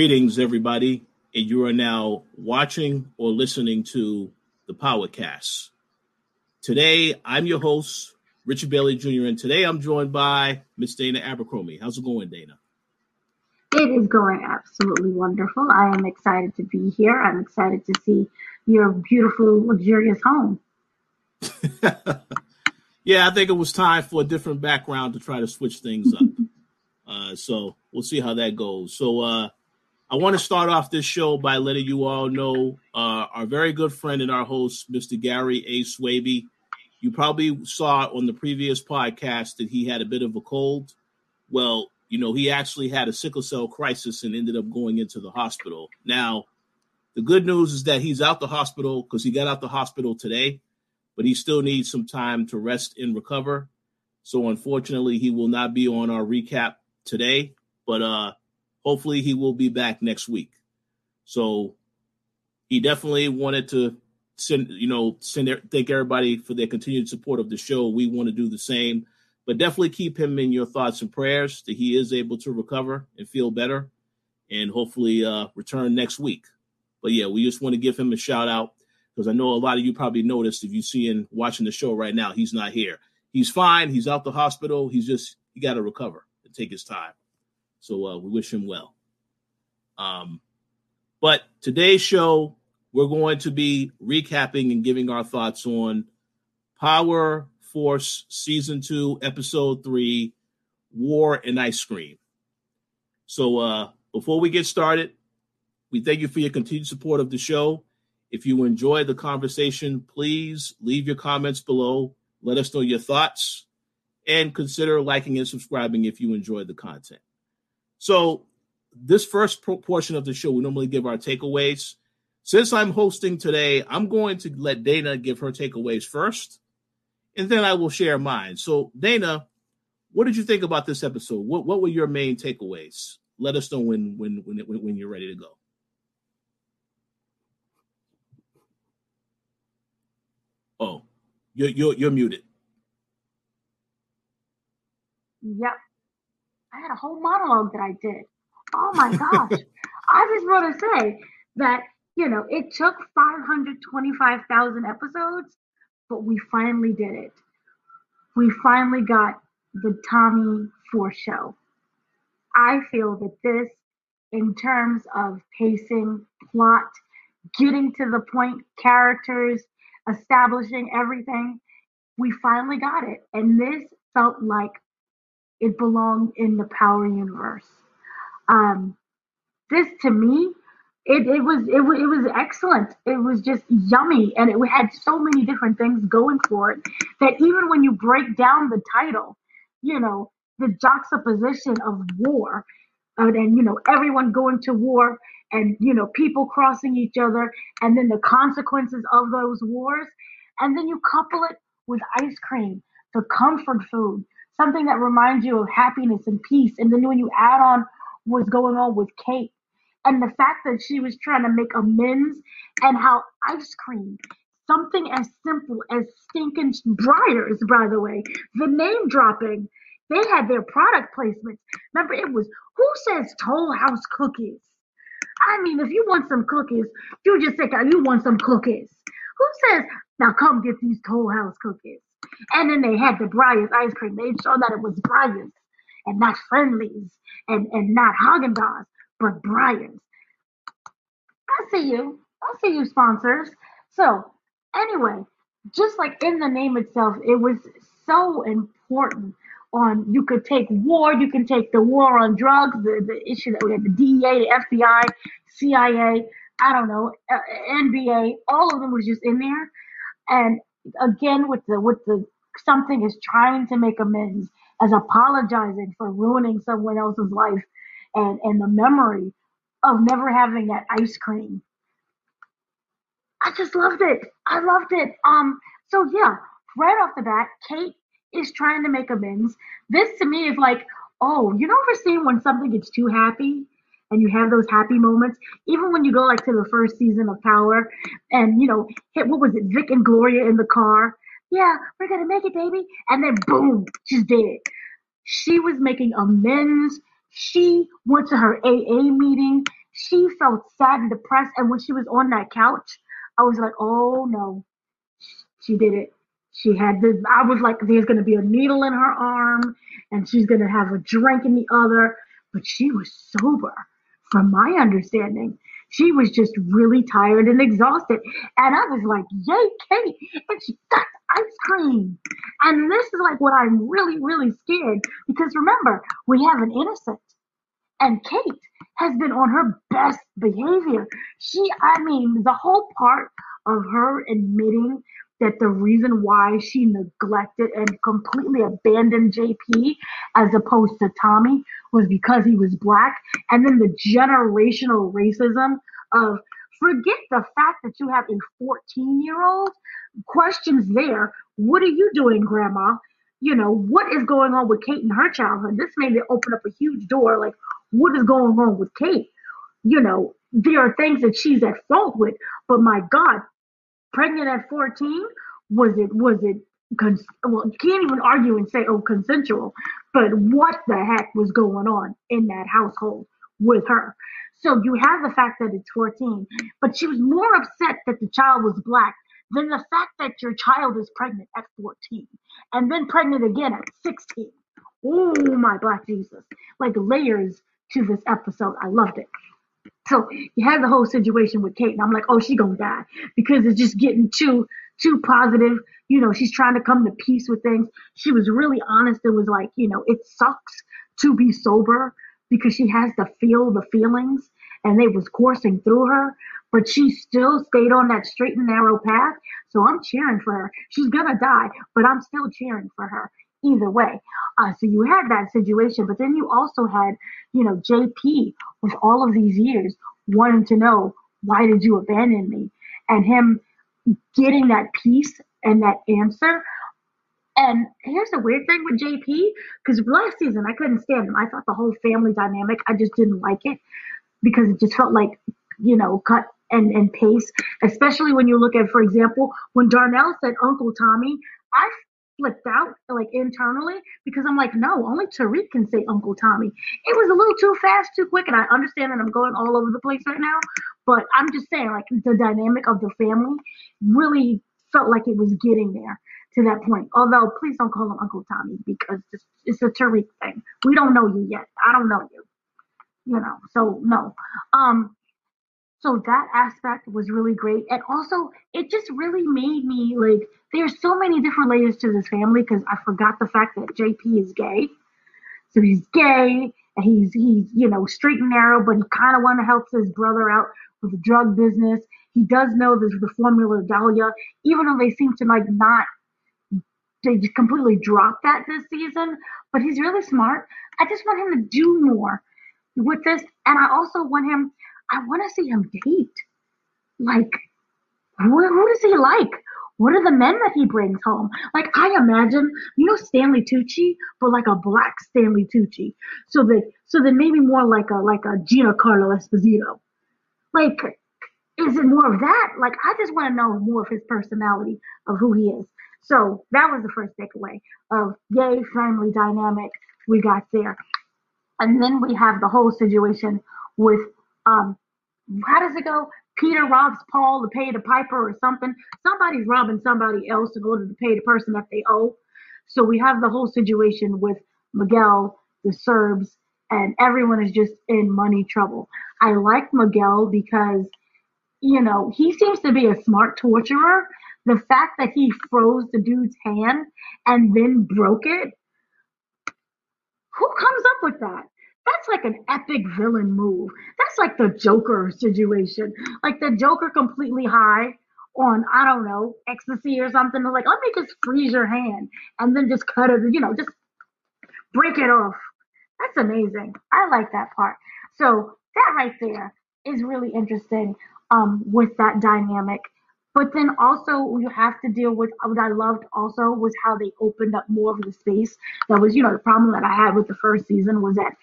Greetings, everybody, and you are now watching or listening to the Powercast. Today, I'm your host, Richard Bailey Jr., and today I'm joined by Miss Dana Abercrombie. How's it going, Dana? It is going absolutely wonderful. I am excited to be here. I'm excited to see your beautiful, luxurious home. yeah, I think it was time for a different background to try to switch things up. uh, so we'll see how that goes. So uh, I want to start off this show by letting you all know uh, our very good friend and our host, Mr. Gary A. Swaby. You probably saw on the previous podcast that he had a bit of a cold. Well, you know, he actually had a sickle cell crisis and ended up going into the hospital. Now, the good news is that he's out the hospital because he got out the hospital today, but he still needs some time to rest and recover. So unfortunately, he will not be on our recap today, but uh hopefully he will be back next week. So he definitely wanted to send, you know, send thank everybody for their continued support of the show. We want to do the same, but definitely keep him in your thoughts and prayers that he is able to recover and feel better and hopefully uh return next week. But yeah, we just want to give him a shout out because I know a lot of you probably noticed if you see him watching the show right now, he's not here. He's fine. He's out the hospital. He's just he got to recover and take his time. So uh, we wish him well. Um, but today's show, we're going to be recapping and giving our thoughts on Power Force Season 2, Episode 3 War and Ice Cream. So uh, before we get started, we thank you for your continued support of the show. If you enjoy the conversation, please leave your comments below. Let us know your thoughts and consider liking and subscribing if you enjoy the content. So, this first portion of the show, we normally give our takeaways. Since I'm hosting today, I'm going to let Dana give her takeaways first, and then I will share mine. So, Dana, what did you think about this episode? What what were your main takeaways? Let us know when when when when you're ready to go. Oh, you're you're you're muted. Yep. I had a whole monologue that I did. Oh my gosh. I just want to say that, you know, it took 525,000 episodes, but we finally did it. We finally got the Tommy Force show. I feel that this, in terms of pacing, plot, getting to the point, characters, establishing everything, we finally got it. And this felt like it belonged in the Power universe. Um, this to me, it, it was it it was excellent. It was just yummy, and it had so many different things going for it that even when you break down the title, you know the juxtaposition of war, and you know everyone going to war, and you know people crossing each other, and then the consequences of those wars, and then you couple it with ice cream, the comfort food, something that reminds you of happiness and peace. And then when you add on what's going on with Kate and the fact that she was trying to make amends and how ice cream, something as simple as stinking Breyers, by the way, the name dropping, they had their product placements. Remember, it was who says Toll House cookies? I mean, if you want some cookies, you just say, oh, you want some cookies. Who says, now come get these Toll House cookies? And then they had the Breyers ice cream. They showed that it was Breyers and not Friendlies and, and not Haagen Dazs, but Breyers. I see you. I see you, sponsors. So, anyway, just like in the name itself, it was so important on you could take war, you can take the war on drugs, the, the issue that we had the DEA, the FBI, CIA, I don't know, NBA, all of them was just in there. And again with the with the something is trying to make amends as apologizing for ruining someone else's life and and the memory of never having that ice cream. I just loved it. I loved it. Um so yeah right off the bat kate is trying to make amends. This to me is like oh, you know, ever seen when something gets too happy and you have those happy moments, even when you go like to the first season of Power, and you know, hit what was it, Vic and Gloria in the car? Yeah, we're gonna make it, baby. And then boom, she's dead. She was making amends. She went to her AA meeting. She felt sad and depressed. And when she was on that couch, I was like, oh no, she did it. She had the, I was like, there's to be a needle in her arm and she's to have a drink in the other. But she was sober, from my understanding. She was just really tired and exhausted. And I was like, yay, Kate. And she got ice cream. And this is like what I'm really, really scared because remember, we have an innocent. And Kate has been on her best behavior. She, I mean, the whole part of her admitting that the reason why she neglected and completely abandoned JP as opposed to Tommy was because he was black. And then the generational racism of forget the fact that you have a 14 year old questions there. What are you doing, grandma? You know, what is going on with Kate and her childhood? This made it open up a huge door. Like, what is going on with Kate? You know, there are things that she's at fault with, but my God, pregnant at 14 was it was it cons- well you can't even argue and say oh consensual but what the heck was going on in that household with her? So you have the fact that it's 14 but she was more upset that the child was black than the fact that your child is pregnant at 14 and then pregnant again at 16 oh my black jesus. Like layers to this episode. I loved it so you had the whole situation with Kate, and I'm like, oh, she gonna die because it's just getting too too positive. You know, she's trying to come to peace with things. She was really honest and was like, you know, it sucks to be sober because she has to feel the feelings and they was coursing through her, but she still stayed on that straight and narrow path. So I'm cheering for her. She's gonna die, but I'm still cheering for her either way. Uh, so you had that situation, but then you also had, you know, JP with all of these years wanting to know why did you abandon me, and him getting that peace and that answer. And here's the weird thing with JP, because last season I couldn't stand him. I thought the whole family dynamic, I just didn't like it because it just felt like, you know, cut and, and paste, especially when you look at, for example, when Darnell said Uncle Tommy, I flipped out like internally because I'm like, no, only Tariq can say Uncle Tommy. It was a little too fast, too quick, and I understand that I'm going all over the place right now, but I'm just saying, like the dynamic of the family really felt like it was getting there to that point. Although, please don't call him Uncle Tommy because it's, it's a Tariq thing. We don't know you yet. I don't know you. You know, so no. Um, so that aspect was really great. And also, it just really made me like, there's so many different layers to this family because I forgot the fact that JP is gay. So he's gay and he's, he's, you know, straight and narrow, but he kind of want to help his brother out with the drug business. He does know the, the formula of Dahlia, even though they seem to like not, they just completely drop that this season, but he's really smart. I just want him to do more with this. And I also want him, I want to see him date. Like, who, who does he like? What are the men that he brings home? Like, I imagine, you know, Stanley Tucci, but like a black Stanley Tucci. So that, so then maybe more like a, like a Giancarlo Esposito. Like, is it more of that? Like, I just want to know more of his personality, of who he is. So that was the first takeaway of gay family dynamic we got there. And then we have the whole situation with um, how does it go? Peter robs Paul to pay the piper or something. Somebody's robbing somebody else in order to pay the person that they owe. So we have the whole situation with Miguel, the Serbs, and everyone is just in money trouble. I like Miguel because, you know, he seems to be a smart torturer. The fact that he froze the dude's hand and then broke it, who comes up with that? That's like an epic villain move. That's like the Joker situation. Like the Joker completely high on, I don't know, ecstasy or something. Like, let me just freeze your hand and then just cut it, you know, just break it off. That's amazing. I like that part. So that right there is really interesting um, with that dynamic But then also you have to deal with what I loved also was how they opened up more of the space. That was, you know, the problem that I had with the first season was that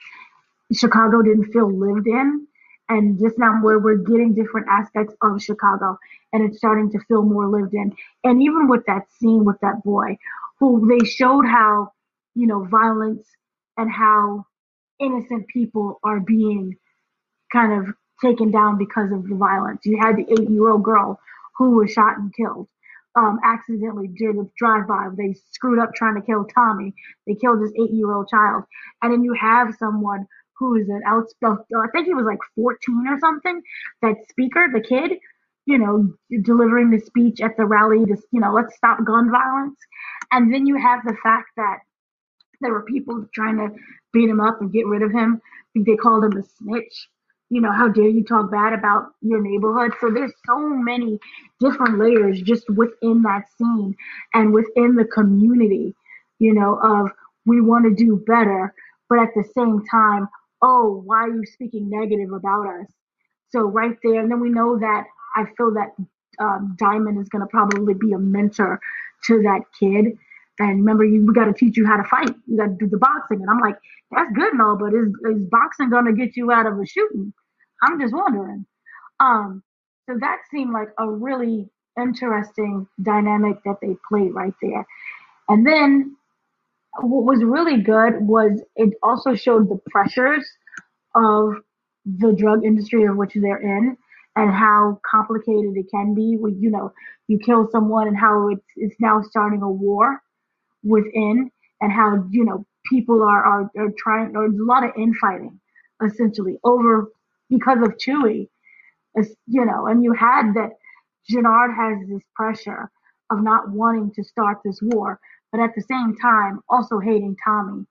Chicago didn't feel lived in. And just now where we're getting different aspects of Chicago and it's starting to feel more lived in. And even with that scene with that boy, who they showed how, you know, violence and how innocent people are being kind of taken down because of the violence. You had the eight year old girl who was shot and killed. Um, accidentally during a drive-by. They screwed up trying to kill Tommy. They killed this eight-year-old child, and then you have someone who is an outspoken. Oh, oh, I think he was like 14 or something. That speaker, the kid, you know, delivering the speech at the rally to, you know, let's stop gun violence. And then you have the fact that there were people trying to beat him up and get rid of him. They called him a snitch you know, how dare you talk bad about your neighborhood? So there's so many different layers just within that scene and within the community, you know, of we want to do better, but at the same time, oh, why are you speaking negative about us? So right there, and then we know that I feel that um, Diamond is going to probably be a mentor to that kid. And remember, you we got to teach you how to fight. You got to do the boxing. And I'm like, that's good and all, but is, is boxing going to get you out of a shooting? I'm just wondering. Um, so that seemed like a really interesting dynamic that they played right there. And then what was really good was it also showed the pressures of the drug industry of which they're in and how complicated it can be when you know you kill someone and how it's, it's now starting a war within and how you know people are, are, are trying there's a lot of infighting essentially over because of Chewy, you know, and you had that Jenard has this pressure of not wanting to start this war, but at the same time also hating Tommy,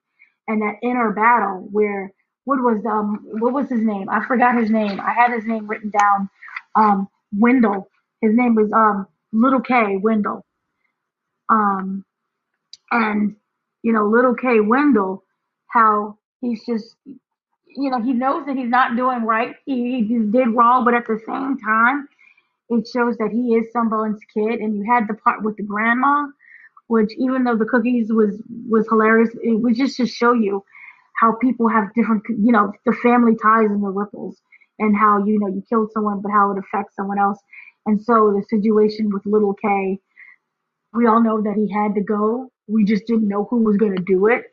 and that inner battle where what was um what was his name? I forgot his name. I had his name written down. Um, Wendell. His name was um Little K Wendell. Um, and you know Little K Wendell, how he's just you know, he knows that he's not doing right. He, he did wrong, but at the same time, it shows that he is someone's kid. And you had the part with the grandma, which even though the cookies was was hilarious, it was just to show you how people have different, you know, the family ties and the ripples, and how you know you killed someone, but how it affects someone else. And so the situation with little K, we all know that he had to go. We just didn't know who was going to do it,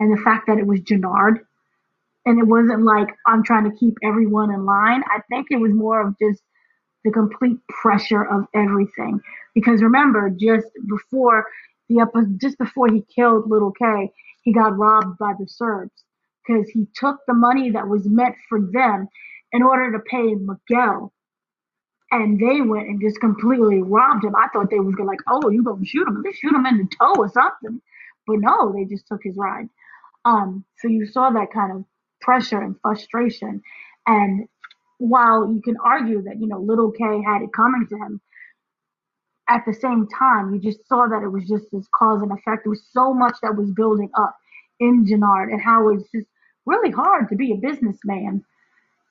and the fact that it was Jenard and it wasn't like I'm trying to keep everyone in line. I think it was more of just the complete pressure of everything. Because remember, just before the just before he killed Little K, he got robbed by the Serbs because he took the money that was meant for them in order to pay Miguel. And they went and just completely robbed him. I thought they was gonna like, oh, you gonna shoot him? They shoot him in the toe or something. But no, they just took his ride. Um, so you saw that kind of pressure and frustration. And while you can argue that, you know, little K had it coming to him, at the same time, you just saw that it was just this cause and effect. There was so much that was building up in Jenard and how it's just really hard to be a businessman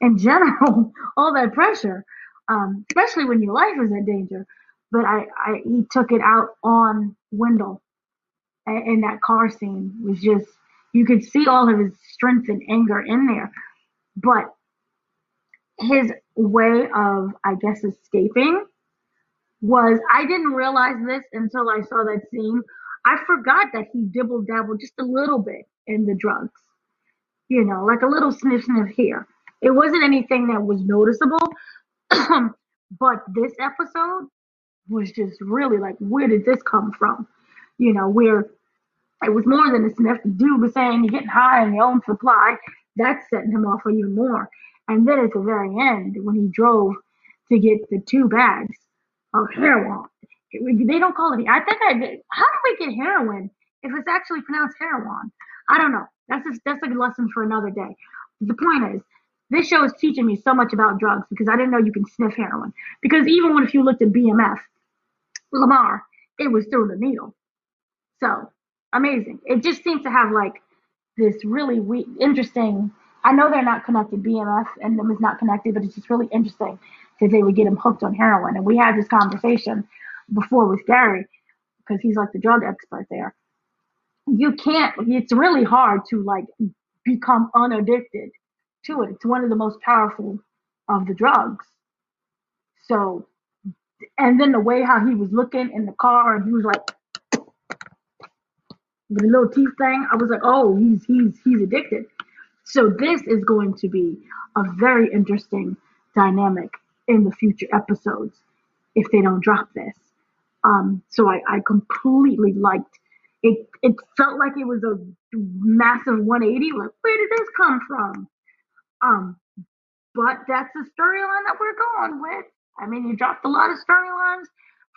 in general, all that pressure, um, especially when your life is in danger. But I, I, he took it out on Wendell and that car scene was just you could see all of his strength and anger in there. But his way of, I guess, escaping was I didn't realize this until I saw that scene. I forgot that he dibble dabbled just a little bit in the drugs, you know, like a little sniff sniff here. It wasn't anything that was noticeable, but this episode was just really like, where did this come from? You know, where it was more than a sniff. The dude was saying you're getting high on your own supply. That's setting him off even more. And then at the very end, when he drove to get the two bags of heroin, they don't call it. I think I. How do we get heroin if it's actually pronounced heroin? I don't know. That's a, that's a lesson for another day. The point is, this show is teaching me so much about drugs because I didn't know you can sniff heroin. Because even when if you looked at BMF, Lamar, it was through the needle. So amazing. It just seems to have like this really we- interesting. I know they're not connected. BMF and them is not connected, but it's just really interesting that they would get him hooked on heroin. And we had this conversation before with Gary because he's like the drug expert there. You can't. It's really hard to like become unaddicted to it. It's one of the most powerful of the drugs. So, and then the way how he was looking in the car and he was like with a little teeth thing, I was like, oh, he's he's he's addicted. So this is going to be a very interesting dynamic in the future episodes if they don't drop this. Um, so I, I completely liked it. It felt like it was a massive 180. Like, where did this come from? Um, but that's the storyline that we're going with. I mean, you dropped a lot of storylines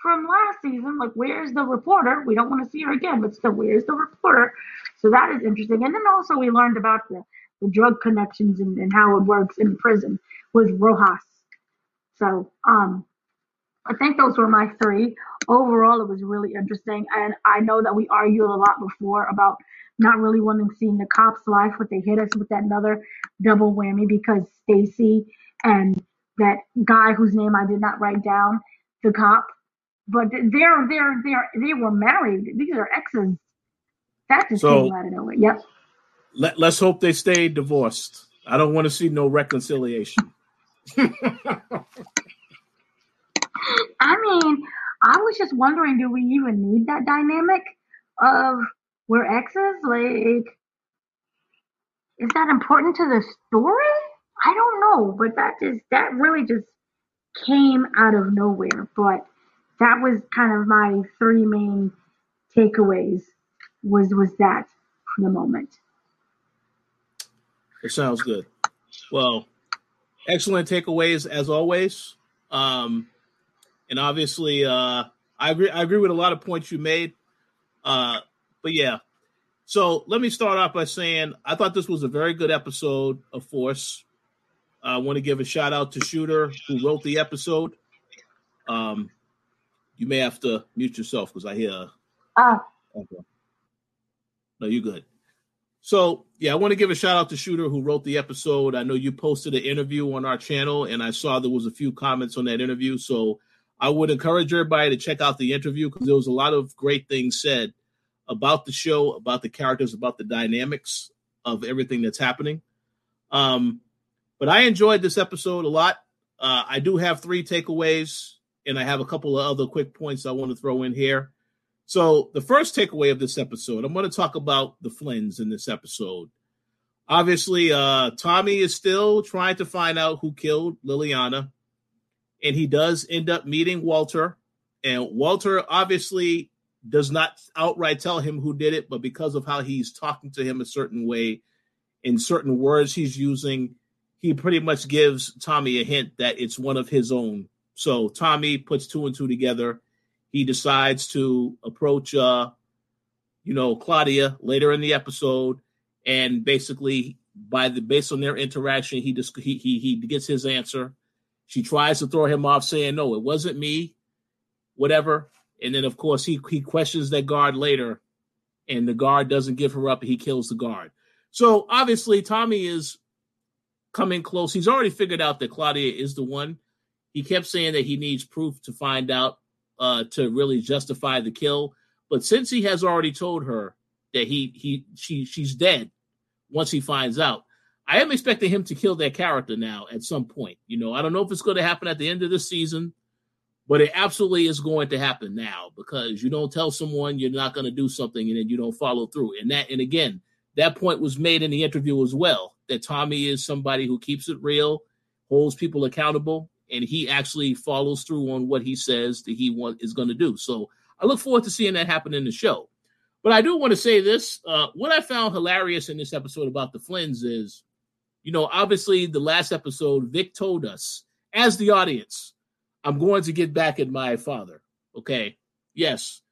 from last season. Like, where's the reporter? We don't want to see her again, but still, where's the reporter? So that is interesting. And then also we learned about the, the drug connections and, and how it works in prison with Rojas. So um, I think those were my three. Overall, it was really interesting. And I know that we argued a lot before about not really wanting to see the cop's life, but they hit us with that another double whammy because Stacy and that guy whose name I did not write down, the cop, but they're they're they're they were married. These are exes. That just so, came out of nowhere. Yep. Let, let's hope they stay divorced. I don't want to see no reconciliation. I mean, I was just wondering, do we even need that dynamic of we're exes? Like, is that important to the story? I don't know, but that just that really just came out of nowhere. But that was kind of my three main takeaways was was that the moment. It sounds good. Well, excellent takeaways as always. Um, and obviously, uh, I agree. I agree with a lot of points you made. Uh, but yeah, so let me start off by saying I thought this was a very good episode of Force. I want to give a shout out to Shooter who wrote the episode. Um, you may have to mute yourself because I hear. Ah. Okay. No, you're good. So yeah, I want to give a shout out to Shooter who wrote the episode. I know you posted an interview on our channel, and I saw there was a few comments on that interview. So I would encourage everybody to check out the interview because there was a lot of great things said about the show, about the characters, about the dynamics of everything that's happening. Um, but I enjoyed this episode a lot. Uh, I do have three takeaways, and I have a couple of other quick points I want to throw in here. So, the first takeaway of this episode, I'm going to talk about the Flynns in this episode. Obviously, uh, Tommy is still trying to find out who killed Liliana, and he does end up meeting Walter. And Walter obviously does not outright tell him who did it, but because of how he's talking to him a certain way, in certain words he's using, he pretty much gives Tommy a hint that it's one of his own. So Tommy puts two and two together. He decides to approach, uh, you know, Claudia later in the episode, and basically, by the based on their interaction, he just he he he gets his answer. She tries to throw him off, saying, "No, it wasn't me." Whatever, and then of course he he questions that guard later, and the guard doesn't give her up. He kills the guard. So obviously, Tommy is coming close. He's already figured out that Claudia is the one. He kept saying that he needs proof to find out uh, to really justify the kill. But since he has already told her that he he she she's dead once he finds out, I am expecting him to kill that character now at some point. You know, I don't know if it's going to happen at the end of the season, but it absolutely is going to happen now because you don't tell someone you're not going to do something and then you don't follow through. And that and again, that point was made in the interview as well that Tommy is somebody who keeps it real, holds people accountable, and he actually follows through on what he says that he want is going to do. So I look forward to seeing that happen in the show. But I do want to say this: uh, what I found hilarious in this episode about the Flynns is, you know, obviously the last episode, Vic told us as the audience, "I'm going to get back at my father." Okay, yes,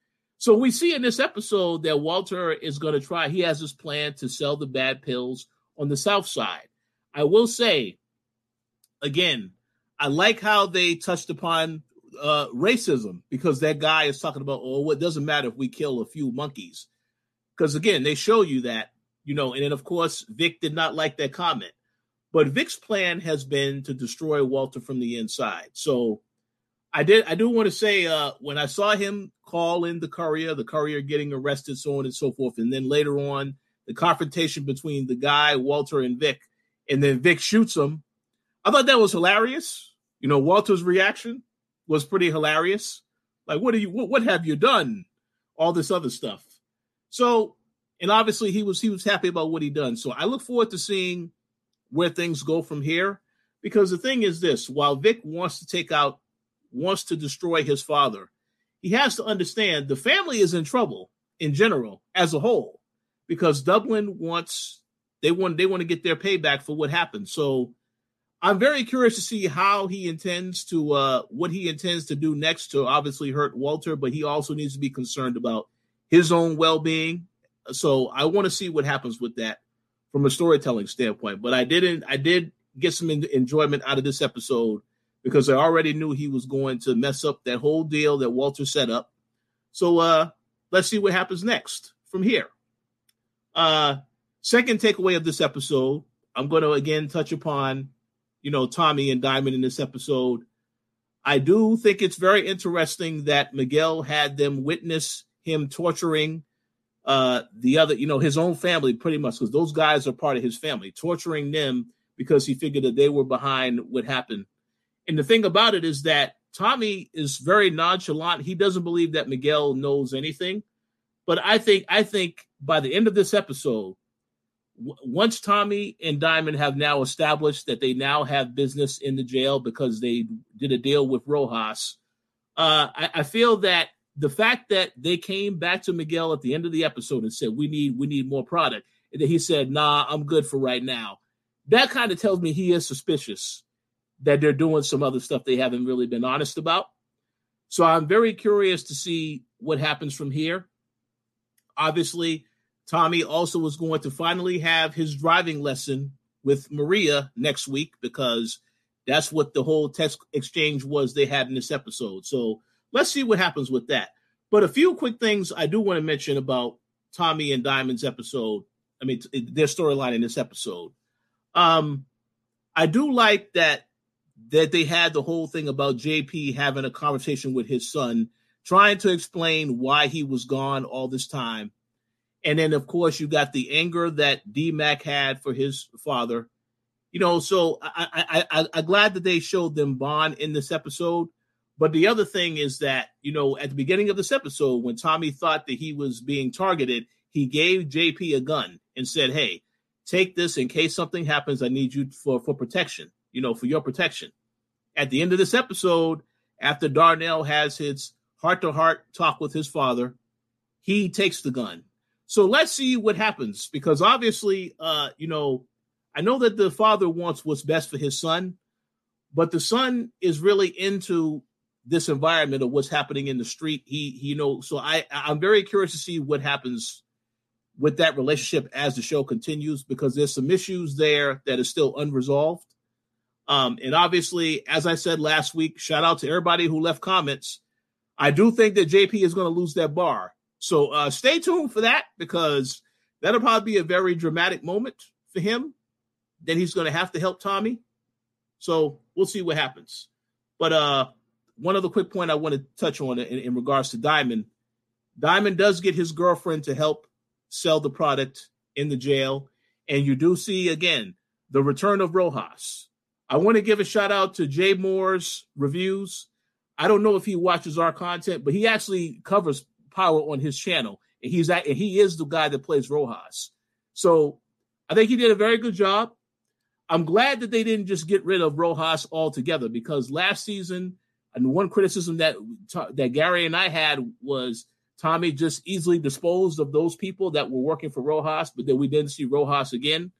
so we see in this episode that Walter is going to try, he has his plan to sell the bad pills on the South Side. I will say, again, I like how they touched upon uh, racism because that guy is talking about, oh, it doesn't matter if we kill a few monkeys. Because again, they show you that, you know, and then of course, Vic did not like that comment. But Vic's plan has been to destroy Walter from the inside. So I did I do want to say uh when I saw him call in the courier, the courier getting arrested, so on and so forth, and then later on the confrontation between the guy, Walter and Vic, and then Vic shoots him. I thought that was hilarious. You know, Walter's reaction was pretty hilarious. Like, what are you what, what have you done? All this other stuff. So, and obviously he was he was happy about what he done. So I look forward to seeing where things go from here. Because the thing is this while Vic wants to take out, wants to destroy his father, he has to understand the family is in trouble in general as a whole because Dublin wants they want they want to get their payback for what happened. So I'm very curious to see how he intends to uh what he intends to do next to obviously hurt Walter, but he also needs to be concerned about his own well-being. So I want to see what happens with that from a storytelling standpoint. But I didn't. I did get some enjoyment out of this episode because I already knew he was going to mess up that whole deal that Walter set up. So uh, let's see what happens next from here. Uh, second takeaway of this episode, I'm going to again touch upon, you know, Tommy and Diamond in this episode. I do think it's very interesting that Miguel had them witness him torturing uh, the other, you know, his own family pretty much, because those guys are part of his family, torturing them because he figured that they were behind what happened. And the thing about it is that Tommy is very nonchalant. He doesn't believe that Miguel knows anything. But I think I think by the end of this episode, once Tommy and Diamond have now established that they now have business in the jail because they did a deal with Rojas, uh, I, I feel that the fact that they came back to Miguel at the end of the episode and said, "We need we need more product," and he said, "Nah, I'm good for right now." That kind of tells me he is suspicious that they're doing some other stuff they haven't really been honest about. So I'm very curious to see what happens from here. Obviously, Tommy also was going to finally have his driving lesson with Maria next week because that's what the whole text exchange was they had in this episode. So let's see what happens with that. But a few quick things I do want to mention about Tommy and Diamond's episode. I mean, their storyline in this episode. Um, I do like that that they had the whole thing about JP having a conversation with his son, trying to explain why he was gone all this time. And then, of course, you got the anger that D Mac had for his father. You know, so I, I, I, I'm glad that they showed them bond in this episode but the other thing is that, you know, at the beginning of this episode, when Tommy thought that he was being targeted, he gave JP a gun and said, Hey, take this in case something happens. I need you for, for protection, you know, for your protection. At the end of this episode, after Darnell has his heart to heart talk with his father, he takes the gun. So let's see what happens because obviously, uh, you know, I know that the father wants what's best for his son, but the son is really into this environment of what's happening in the street. He, he you know, so I I'm very curious to see what happens with that relationship as the show continues because there's some issues there that is still unresolved. Um, and obviously, as I said last week, shout out to everybody who left comments. I do think that JP is going to lose that bar. So uh, stay tuned for that because that'll probably be a very dramatic moment for him. Then he's going to have to help Tommy. So we'll see what happens. But uh, one other quick point I want to touch on in, in regards to Diamond. Diamond does get his girlfriend to help sell the product in the jail. And you do see again the return of Rojas. I want to give a shout out to Jay Moore's reviews. I don't know if he watches our content, but he actually covers Power on his channel, and he's at, and he is the guy that plays Rojas. So I think he did a very good job. I'm glad that they didn't just get rid of Rojas altogether because last season and one criticism that that Gary and I had was Tommy just easily disposed of those people that were working for Rojas, but then we didn't see Rojas again.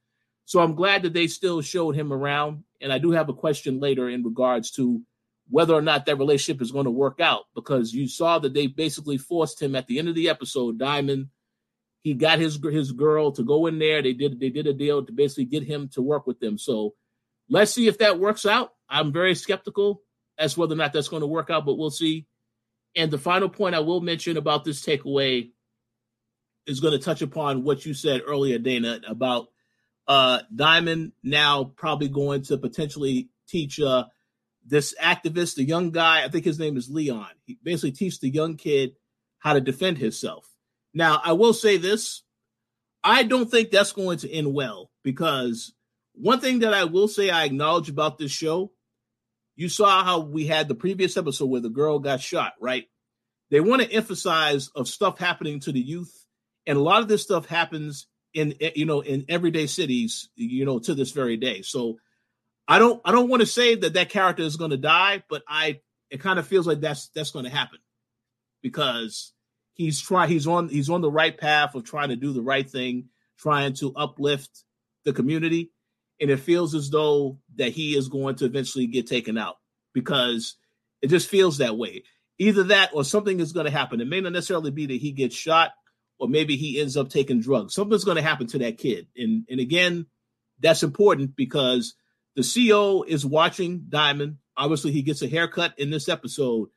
So I'm glad that they still showed him around. And I do have a question later in regards to whether or not that relationship is going to work out because you saw that they basically forced him at the end of the episode, Diamond. He got his his girl to go in there. They did they did a deal to basically get him to work with them. So let's see if that works out. I'm very skeptical as whether or not that's going to work out, but we'll see. And the final point I will mention about this takeaway is going to touch upon what you said earlier, Dana, about uh, Diamond now probably going to potentially teach uh, this activist, the young guy, I think his name is Leon. He basically teach the young kid how to defend himself. Now, I will say this. I don't think that's going to end well because one thing that I will say I acknowledge about this show, you saw how we had the previous episode where the girl got shot, right? They want to emphasize of stuff happening to the youth, and a lot of this stuff happens in you know in everyday cities, you know, to this very day. So I don't I don't want to say that that character is going to die, but I it kind of feels like that's that's going to happen because he's try he's on he's on the right path of trying to do the right thing, trying to uplift the community, and it feels as though that he is going to eventually get taken out because it just feels that way. Either that or something is going to happen. It may not necessarily be that he gets shot or maybe he ends up taking drugs. Something's going to happen to that kid. And and again, that's important because the CO is watching Diamond. Obviously, he gets a haircut in this episode.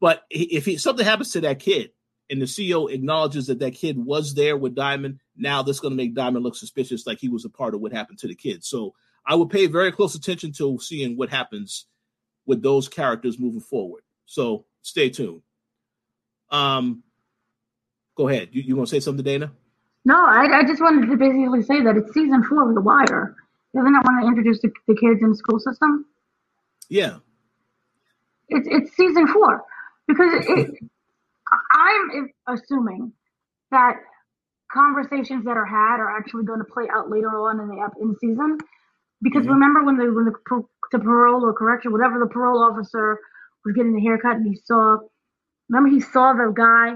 But if he, something happens to that kid and the CO acknowledges that that kid was there with Diamond, now that's going to make Diamond look suspicious, like he was a part of what happened to the kid. So I would pay very close attention to seeing what happens with those characters moving forward. So stay tuned. Um, go ahead. You, you want to say something, Dana? No, I, I just wanted to basically say that it's season four of The Wire. Doesn't it want to introduce the, the kids in the school system? Yeah. It's it's season four because it, I'm assuming that conversations that are had are actually going to play out later on in the up in season. Because mm-hmm. remember when the when the, the parole or correction, whatever the parole officer was getting the haircut, and he saw, remember he saw the guy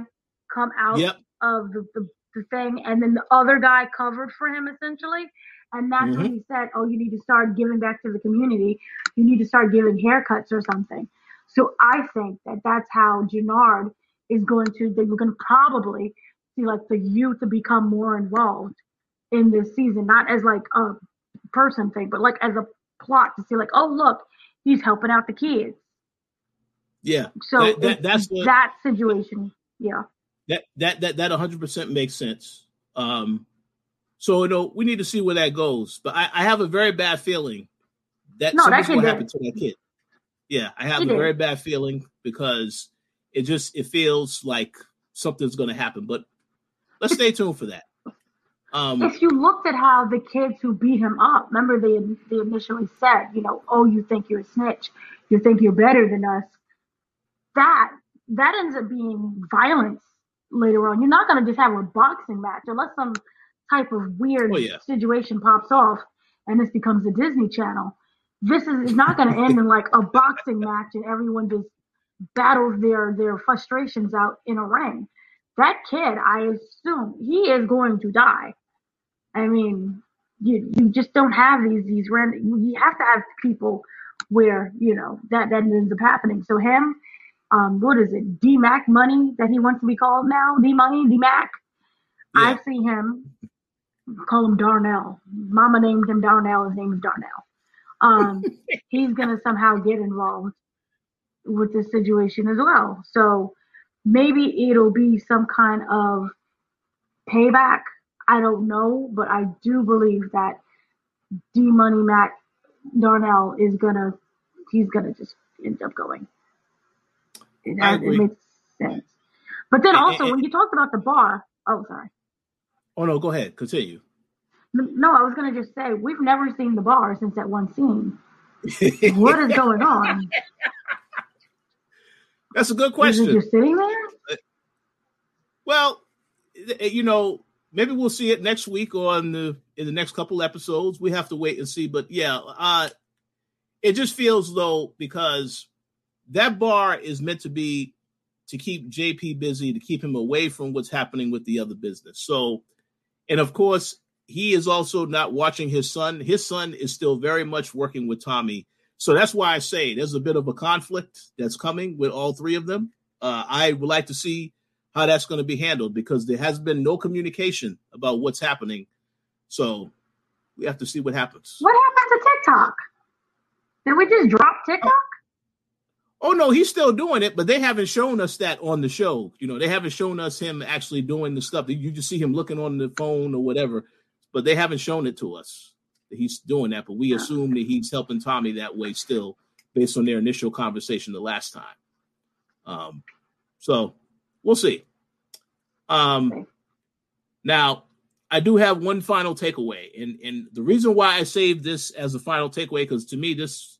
come out yep. of the, the, the thing, and then the other guy covered for him essentially. And that's mm-hmm. when he said, Oh, you need to start giving back to the community. You need to start giving haircuts or something. So I think that that's how Jenard is going to, they were going to probably see like the youth to become more involved in this season, not as like a person thing, but like as a plot to see like, oh, look, he's helping out the kids. Yeah. So that, that, that's the, that situation. Yeah. That, that, that, that 100% makes sense. Um, so you know, we need to see where that goes. But I, I have a very bad feeling that no, something's to happen to that kid. Yeah, I have a did. very bad feeling because it just it feels like something's going to happen. But let's stay tuned for that. Um, if you looked at how the kids who beat him up, remember they they initially said, you know, oh, you think you're a snitch, you think you're better than us. That that ends up being violence later on. You're not going to just have a boxing match unless some type of weird oh, yeah. situation pops off and this becomes a Disney Channel. This is, is not going to end in like a boxing match and everyone just battles their their frustrations out in a ring. That kid, I assume, he is going to die. I mean, you you just don't have these these random. You have to have people where you know that that ends up happening. So him, um, what is it, D Mac Money that he wants to be called now? D Money, D Mac. Yeah. I see him call him Darnell. Mama named him Darnell. His name is Darnell. Um, he's gonna somehow get involved with this situation as well. So maybe it'll be some kind of payback. I don't know, but I do believe that D Money Mac Darnell is gonna he's gonna just end up going. It, it makes sense. But then also when you talked about the bar, oh sorry. Oh no, go ahead. Continue. No, I was gonna just say we've never seen the bar since that one scene. what is going on? That's a good question. Is sitting there? Well, you know, maybe we'll see it next week or in the in the next couple episodes. We have to wait and see. But yeah, uh, it just feels though because that bar is meant to be to keep JP busy, to keep him away from what's happening with the other business. So and of course, he is also not watching his son. His son is still very much working with Tommy. So that's why I say there's a bit of a conflict that's coming with all three of them. Uh, I would like to see how that's going to be handled because there has been no communication about what's happening. So we have to see what happens. What happened to TikTok? Did we just drop TikTok? Oh no, he's still doing it, but they haven't shown us that on the show. You know, they haven't shown us him actually doing the stuff. You just see him looking on the phone or whatever. but they haven't shown it to us that he's doing that. But we assume that he's helping Tommy that way still, based on their initial conversation the last time. Um, so we'll see. Um, now I do have one final takeaway, and and the reason why I saved this as a final takeaway because to me this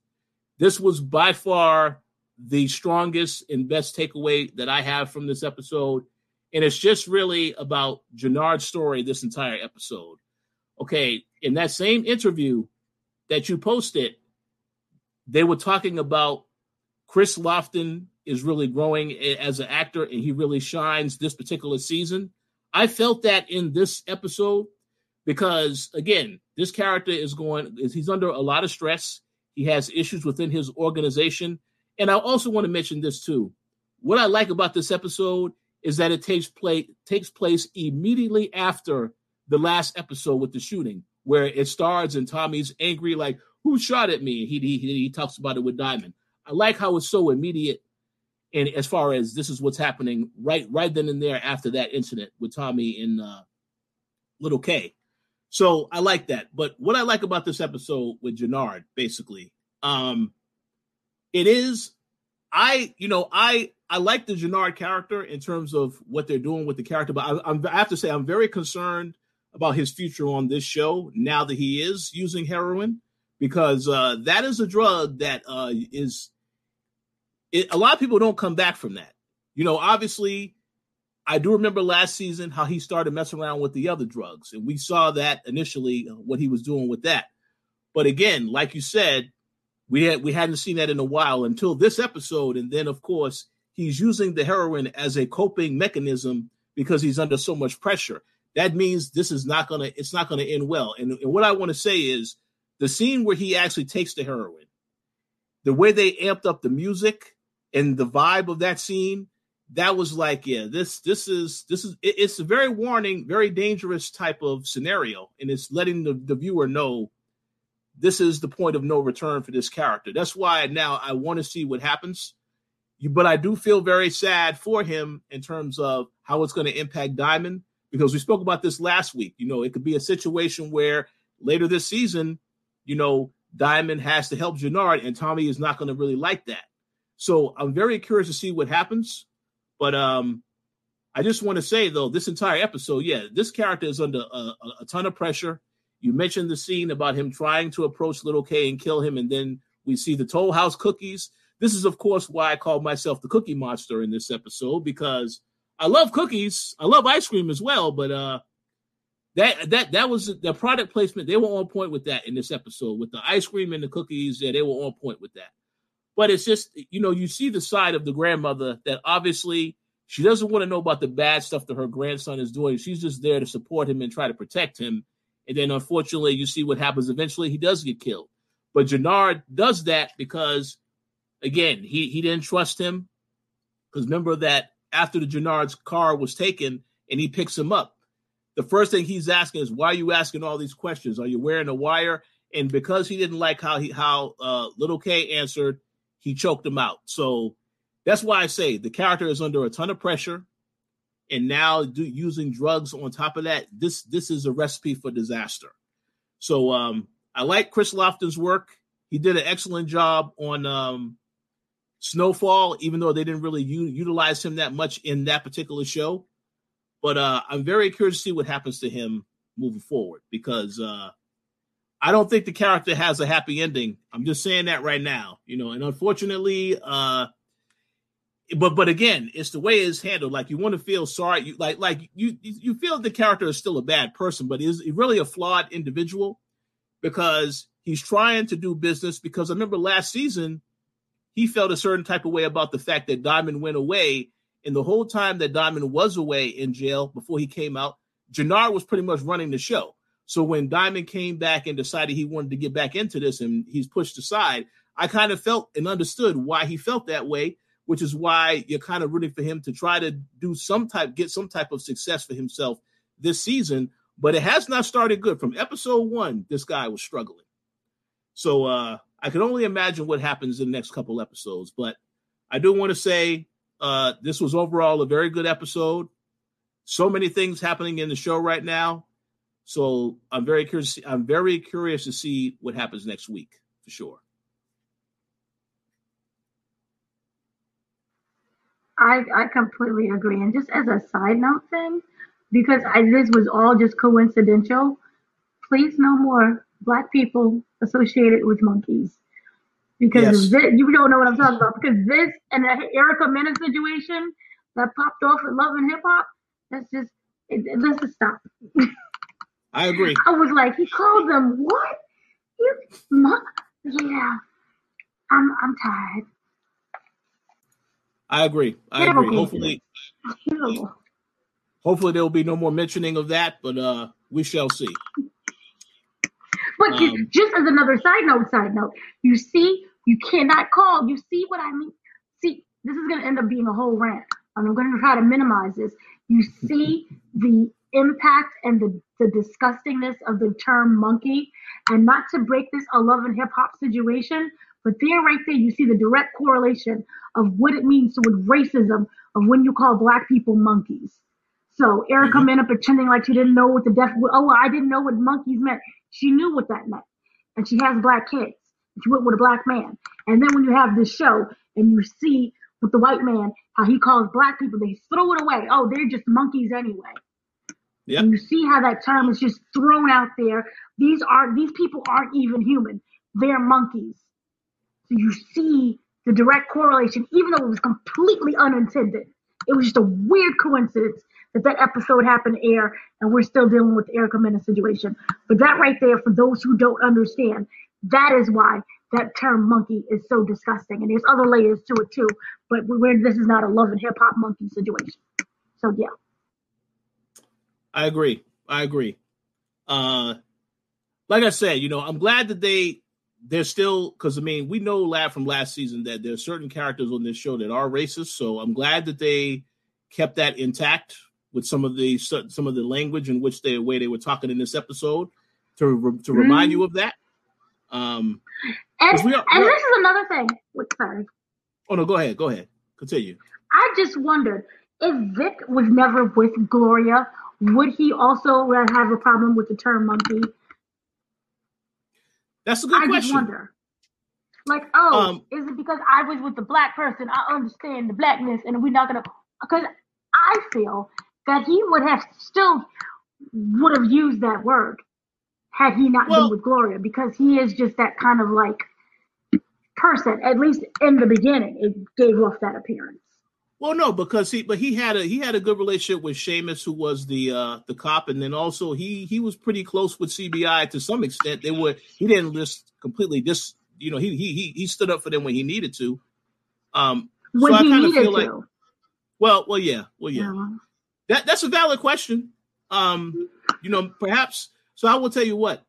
this was by far the strongest and best takeaway that I have from this episode, and it's just really about Jenard's story this entire episode. Okay, in that same interview that you posted, they were talking about Chris Lofton is really growing as an actor and he really shines this particular season. I felt that in this episode because again, this character is going he's under a lot of stress. He has issues within his organization. And I also want to mention this too. What I like about this episode is that it takes place takes place immediately after the last episode with the shooting, where it starts and Tommy's angry, like, who shot at me? He, he, he talks about it with Diamond. I like how it's so immediate and as far as this is what's happening right right then and there after that incident with Tommy and uh, Little K. So I like that. But what I like about this episode with Jenard, basically, um, it is I you know I I like the Jenard character in terms of what they're doing with the character, but I, I have to say I'm very concerned about his future on this show now that he is using heroin because uh, that is a drug that uh, is it, a lot of people don't come back from that. You know, obviously, I do remember last season how he started messing around with the other drugs, and we saw that initially uh, what he was doing with that. But again, like you said, we had we hadn't seen that in a while until this episode, and then of course he's using the heroin as a coping mechanism because he's under so much pressure. That means this is not gonna it's not gonna end well. And, and what I want to say is the scene where he actually takes the heroin, the way they amped up the music and the vibe of that scene that was like yeah this this is this is it, it's a very warning very dangerous type of scenario and it's letting the, the viewer know this is the point of no return for this character that's why now i want to see what happens but i do feel very sad for him in terms of how it's going to impact diamond because we spoke about this last week you know it could be a situation where later this season you know diamond has to help jenard and tommy is not going to really like that so I'm very curious to see what happens. But um, I just want to say though, this entire episode, yeah, this character is under a, a, ton of pressure. You mentioned the scene about him trying to approach Little K and kill him, and then we see the Toll House cookies. This is, of course, why I call myself the Cookie Monster in this episode because I love cookies. I love ice cream as well, but uh, that that that was the product placement. They were on point with that in this episode with the ice cream and the cookies. Yeah, they were on point with that. But it's just, you know, you see the side of the grandmother that obviously she doesn't want to know about the bad stuff that her grandson is doing. She's just there to support him and try to protect him. And then unfortunately, you see what happens eventually. He does get killed. But Jenard does that because, again, he, he didn't trust him. Because remember that after the Jenard's car was taken and he picks him up, the first thing he's asking is, "Why are you asking all these questions? Are you wearing a wire?" And because he didn't like how he how uh, Little K answered, he choked him out. So that's why I say the character is under a ton of pressure, and now do, using drugs on top of that. This this is a recipe for disaster. So um, I like Chris Lofton's work. He did an excellent job on um, Snowfall, even though they didn't really u- utilize him that much in that particular show. But uh, I'm very curious to see what happens to him moving forward because uh, I don't think the character has a happy ending. I'm just saying that right now, you know. And unfortunately, uh, but but again, it's the way it's handled. Like you want to feel sorry, you like like you you feel the character is still a bad person, but is really a flawed individual because he's trying to do business. Because I remember last season, he felt a certain type of way about the fact that Diamond went away, and the whole time that Diamond was away in jail before he came out, Jenard was pretty much running the show. So when Diamond came back and decided he wanted to get back into this and he's pushed aside, I kind of felt and understood why he felt that way, which is why you're kind of rooting for him to try to do some type, get some type of success for himself this season. But it has not started good. From episode one, this guy was struggling. So uh, I can only imagine what happens in the next couple episodes. But I do want to say uh, this was overall a very good episode. So many things happening in the show right now So I'm very curious. I'm very curious to see what happens next week for sure. I I completely agree. And just as a side note thing, because I, this was all just coincidental, please no more black people associated with monkeys. Because Yes. this, you don't know what I'm talking about. Because this and the Erica Mena situation that popped off with Love and Hip Hop, that's just it, it- let's just stop. I agree. I was like, he called them what? You, mon- yeah. I'm I'm tired. I agree. I agree. Hopefully, hopefully there will be no more mentioning of that, but uh, we shall see. But Um, just as another side note, side note, you see, you cannot call. You see what I mean? See, this is going to end up being a whole rant, and I'm going to try to minimize this. You see the impact and the, the disgustingness of the term monkey, and not to break this a love and hip hop situation, but there, right there, you see the direct correlation of what it means to with racism of when you call black people monkeys. So Erica Mhm. Mena pretending like she didn't know what the def. Oh, I didn't know what monkeys meant. She knew what that meant, and she has black kids. She went with a black man, and then when you have this show and you see with the white man how he calls black people, they throw it away. Oh, they're just monkeys anyway. Yep. And you see how that term is just thrown out there. These are these people aren't even human. They're monkeys. So you see the direct correlation, even though it was completely unintended. It was just a weird coincidence that that episode happened to air, and we're still dealing with the Erica Mena situation. But that right there, for those who don't understand, that is why that term monkey is so disgusting. And there's other layers to it too. But we're, this is not a love and hip hop monkey situation. So yeah. I agree. I agree. Uh, like I said, you know, I'm glad that they they're still because I mean we know lab from last season that there are certain characters on this show that are racist. So I'm glad that they kept that intact with some of the some of the language in which they way they were talking in this episode to re- to remind you of that. Um, And, we are- and this is another thing. Sorry. oh no, go ahead, go ahead, continue. I just wondered if Vic was never with Gloria, would he also have a problem with the term monkey? That's a good question. I just wonder. Like, oh, Um, is it because I was with the black person? I understand the blackness, and we're not gonna. Because I feel that he would have still would have used that word had he not Well- been with Gloria, because he is just that kind of like person. At least in the beginning, it gave off that appearance. Well, no, because he but he had a he had a good relationship with Seamus, who was the uh the cop, and then also he he was pretty close with CBI to some extent. They were he didn't just completely dis you know he he he he stood up for them when he needed to. Um, When so I kind of feel to. like well well yeah well yeah Yeah. that that's a valid question. Um, you know perhaps so I will tell you what.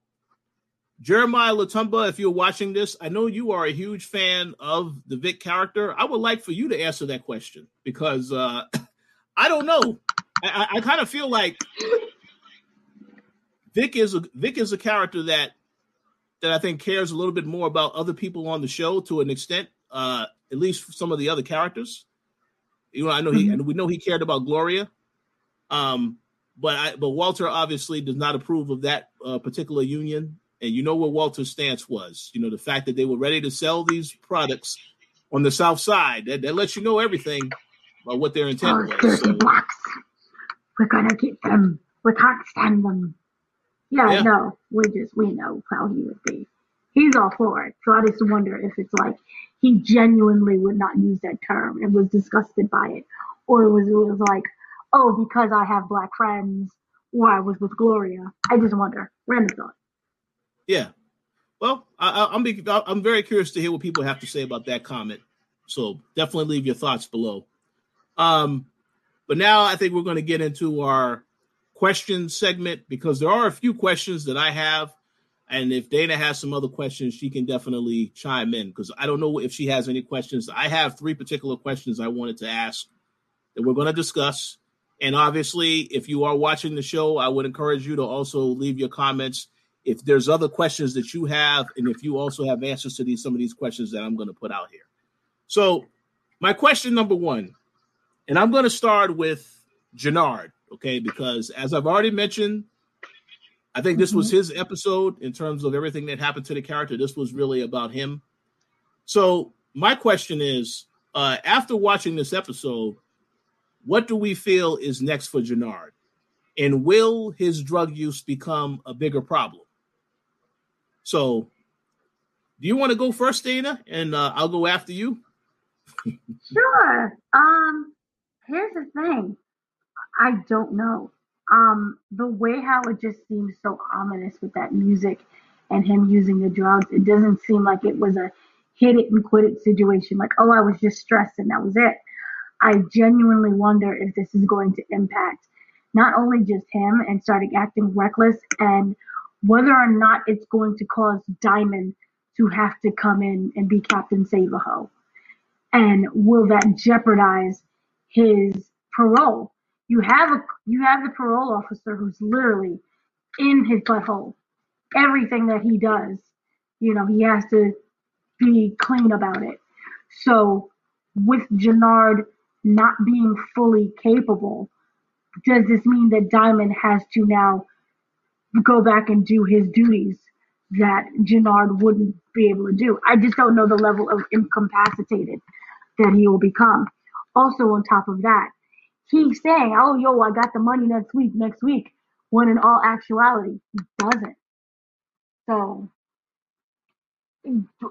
Jeremiah Latumba, if you're watching this, I know you are a huge fan of the Vic character. I would like for you to answer that question because uh, I don't know. I, I, kind of feel like Vic is a Vic is a character that that I think cares a little bit more about other people on the show to an extent, uh, at least some of the other characters. You know, I know he Mhm. and we know he cared about Gloria, um, but I, but Walter obviously does not approve of that uh, particular union. And you know what Walter's stance was. You know the fact that they were ready to sell these products on the South Side. That, that lets you know everything about what their intent Those was. So, blacks. We're gonna get them. We can't stand them. Yeah, Yeah. no, we just we know how he would be. He's all for it. So I just wonder if it's like he genuinely would not use that term and was disgusted by it, or it was it was like, oh, because I have black friends, or I was with Gloria. I just wonder. Random thought. Yeah. Well, I, I, I'm I'm very curious to hear what people have to say about that comment. So definitely leave your thoughts below. Um, but now I think we're going to get into our question segment because there are a few questions that I have, and if Dana has some other questions, she can definitely chime in because I don't know if she has any questions. I have three particular questions I wanted to ask that we're going to discuss. And obviously, if you are watching the show, I would encourage you to also leave your comments if there's other questions that you have, and if you also have answers to these some of these questions that I'm going to put out here. So, my question number one, and I'm going to start with Jenard, okay? Because as I've already mentioned, I think this mm-hmm. was his episode in terms of everything that happened to the character. This was really about him. So my question is, uh, after watching this episode, what do we feel is next for Jenard? And will his drug use become a bigger problem? So, do you want to go first, Dana? And uh, I'll go after you. sure. Um, here's the thing. I don't know. Um, the way how it just seems so ominous with that music and him using the drugs, it doesn't seem like it was a hit it and quit it situation. Like, oh, I was just stressed and that was it. I genuinely wonder if this is going to impact not only just him and starting acting reckless and whether or not it's going to cause Diamond to have to come in and be Captain Save-A-Ho. And will that jeopardize his parole? You have a you have the parole officer who's literally in his butthole. Everything that he does, you know, he has to be clean about it. So with Jenard not being fully capable, does this mean that Diamond has to now go back and do his duties that Jenard wouldn't be able to do? I just don't know the level of incapacitated that he will become. Also, on top of that, he's saying, "Oh, yo, I got the money next week, next week," when in all actuality, he doesn't. So,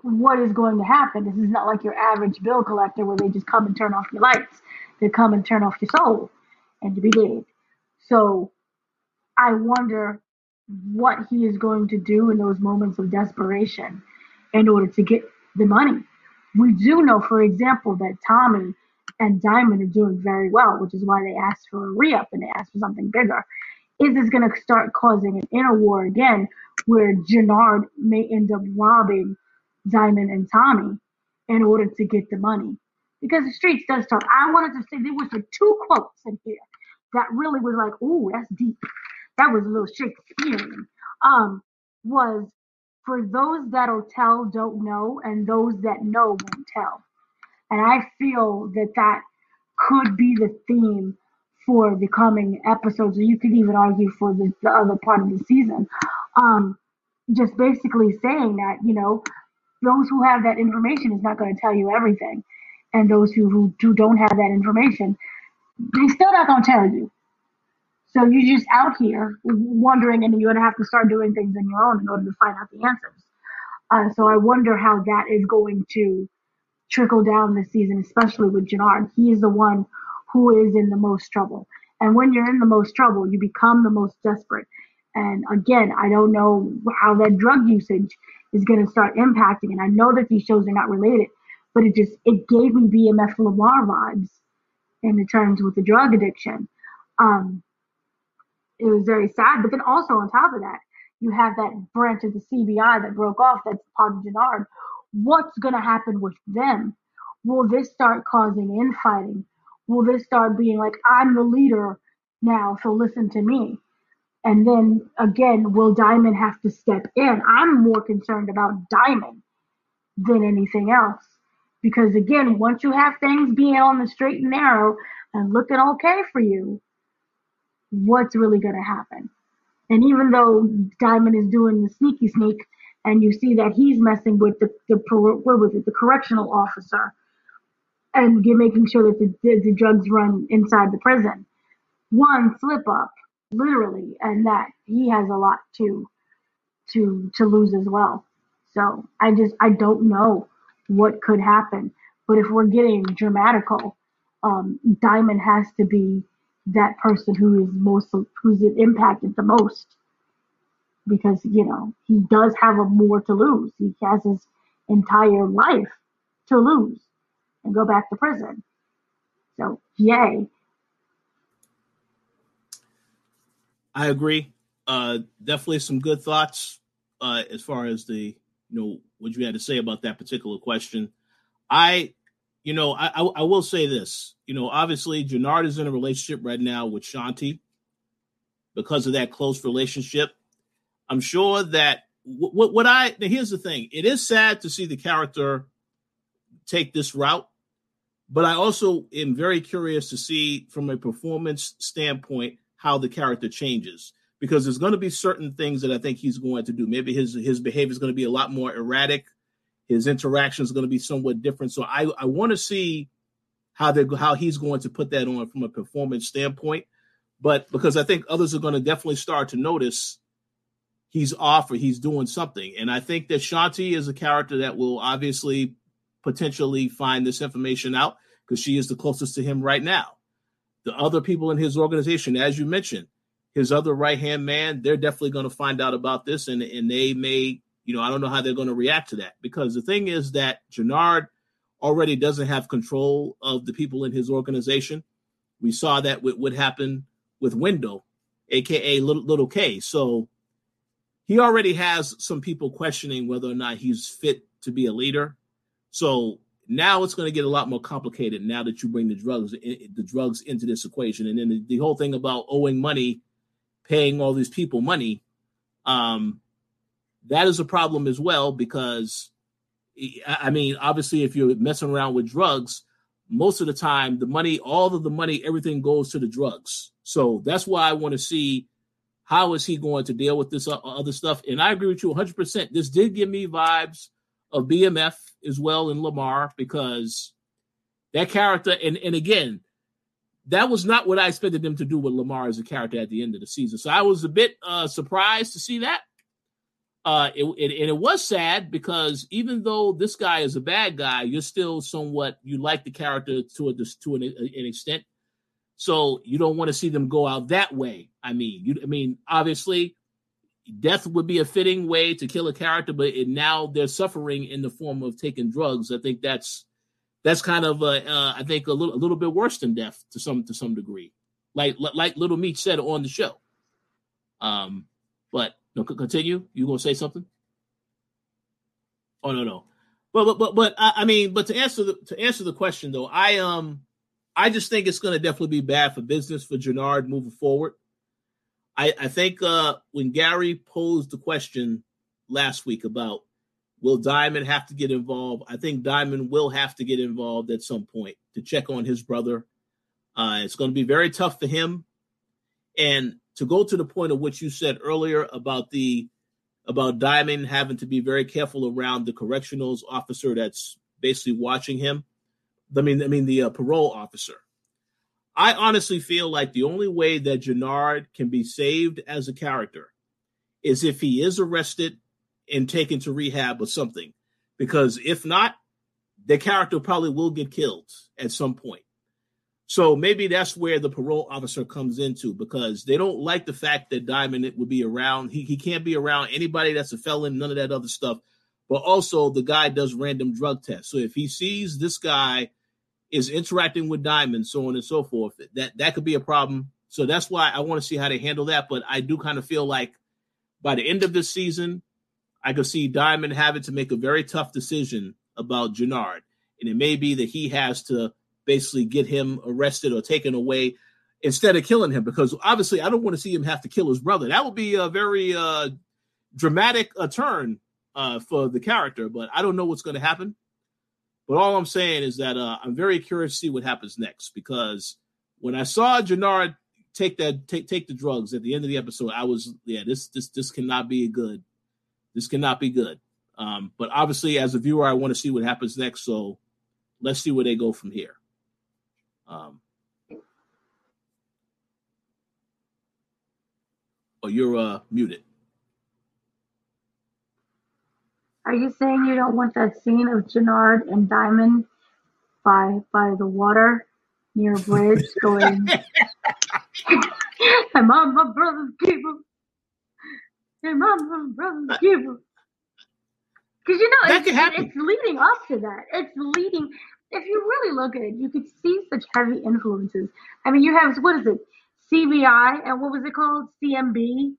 what is going to happen? This is not like your average bill collector where they just come and turn off your lights. They come and turn off your soul, and to be dead. So, I wonder what he is going to do in those moments of desperation in order to get the money. We do know, for example, that Tommy and Diamond are doing very well, which is why they asked for a re up and they asked for something bigger. Is this going to start causing an inner war again where Jenard may end up robbing Diamond and Tommy in order to get the money? Because the streets does talk. I wanted to say there was like two quotes in here that really was like, oh, that's deep. That was a little Shakespearean. Um, was for those that'll tell don't know, and those that know won't tell. And I feel that that could be the theme for the coming episodes, or you could even argue for the, the other part of the season. Um, just basically saying that, you know, those who have that information is not going to tell you everything. And those who, who, who don't have that information, they still not going to tell you. So you're just out here wondering, and you're going to have to start doing things on your own in order to find out the answers. Uh, so I wonder how that is going to trickle down this season, especially with Jenard. He is the one who is in the most trouble. And when you're in the most trouble, you become the most desperate. And again, I don't know how that drug usage is going to start impacting. And I know that these shows are not related, but it just it gave me BMF Lamar vibes in the terms with the drug addiction. Um, it was very sad. But then also on top of that, you have that branch of the CBI that broke off. That's part of Jenard, what's going to happen with them? Will this start causing infighting? Will this start being like, I'm the leader now, so listen to me? And then again, will Diamond have to step in? I'm more concerned about Diamond than anything else. Because again, once you have things being on the straight and narrow and looking okay for you, what's really going to happen? And even though Diamond is doing the sneaky sneak, and you see that he's messing with the, the what was it, the correctional officer, and making sure that the, the, the drugs run inside the prison. One slip up, literally, and that he has a lot to to to lose as well. So I just I don't know what could happen. But if we're getting dramatical, um, Diamond has to be that person who is most who's impacted the most because you know he does have a more to lose. He has his entire life to lose and go back to prison. So yay. I agree. Uh, definitely some good thoughts uh, as far as the you know what you had to say about that particular question. I, you know, I, I, I will say this. You know, obviously, Jenard is in a relationship right now with Shanti because of that close relationship. I'm sure that what, what I here's the thing. It is sad to see the character take this route, but I also am very curious to see from a performance standpoint how the character changes because there's going to be certain things that I think he's going to do. Maybe his his behavior is going to be a lot more erratic. His interaction is going to be somewhat different. So I I want to see how they how he's going to put that on from a performance standpoint. But because I think others are going to definitely start to notice he's off or he's doing something. And I think that Shanti is a character that will obviously potentially find this information out because she is the closest to him right now. The other people in his organization, as you mentioned, his other right hand man, they're definitely going to find out about this, and and they may, you know, I don't know how they're going to react to that because the thing is that Jenard already doesn't have control of the people in his organization. We saw that with what happened with Wendell, aka Little, Little K. So he already has some people questioning whether or not he's fit to be a leader. So now it's going to get a lot more complicated now that you bring the drugs the drugs into this equation, and then the, the whole thing about owing money, paying all these people money, um, that is a problem as well because, I mean, obviously, if you're messing around with drugs, most of the time the money, all of the money, everything goes to the drugs. So that's why I want to see how is he going to deal with this other stuff. And I agree with you 100. percent This did give me vibes of BMF as well in Lamar because that character and and again that was not what I expected them to do with Lamar as a character at the end of the season. So I was a bit uh, surprised to see that. Uh, it, it, and it was sad because even though this guy is a bad guy, you're still somewhat you like the character to a to an, an extent. So you don't want to see them go out that way. I mean, you I mean obviously death would be a fitting way to kill a character, but it, now they're suffering in the form of taking drugs. I think that's that's kind of uh, uh, I think a little a little bit worse than death to some to some degree, like like Little Meat said on the show. Um, but no, continue. You gonna say something? Oh no no, but but but but I, I mean, but to answer the to answer the question though, I um I just think it's to definitely be bad for business for Jenard moving forward. I, I think uh, when Gary posed the question last week about will Diamond have to get involved, I think Diamond will have to get involved at some point to check on his brother. Uh, it's going to be very tough for him. And to go to the point of what you said earlier about the about Diamond having to be very careful around the correctionals officer that's basically watching him. I mean, I mean the uh, parole officer. I honestly feel like the only way that Jenard can be saved as a character is if he is arrested and taken to rehab or something. Because if not, the character probably will get killed at some point. So maybe that's where the parole officer comes into because they don't like the fact that Diamond would be around. He, he can't be around anybody that's a felon, none of that other stuff. But also, the guy does random drug tests. So if he sees this guy is interacting with Diamond, so on and so forth. That that could be a problem. So that's why I want to see how they handle that. But I do kind of feel like by the end of this season, I could see Diamond having to make a very tough decision about Jenard. And it may be that he has to basically get him arrested or taken away instead of killing him. Because obviously, I don't want to see him have to kill his brother. That would be a very uh, dramatic uh, turn uh, for the character. But I don't know what's going to happen. But all I'm saying is that uh, I'm very curious to see what happens next because when I saw Jenard take that take take the drugs at the end of the episode, I was yeah this this this cannot be good. This cannot be good. Um, but obviously, as a viewer, I want to see what happens next. So let's see where they go from here. Um, oh, you're uh, muted. Are you saying you don't want that scene of Jenard and Diamond by by the water near a bridge going I'm on my brother's keeper. I'm on my brother's keeper. Because you know it's, it's leading up to that. It's leading if you really look at it, you could see such heavy influences. I mean, you have what is it, CBI, and what was it called, CMB,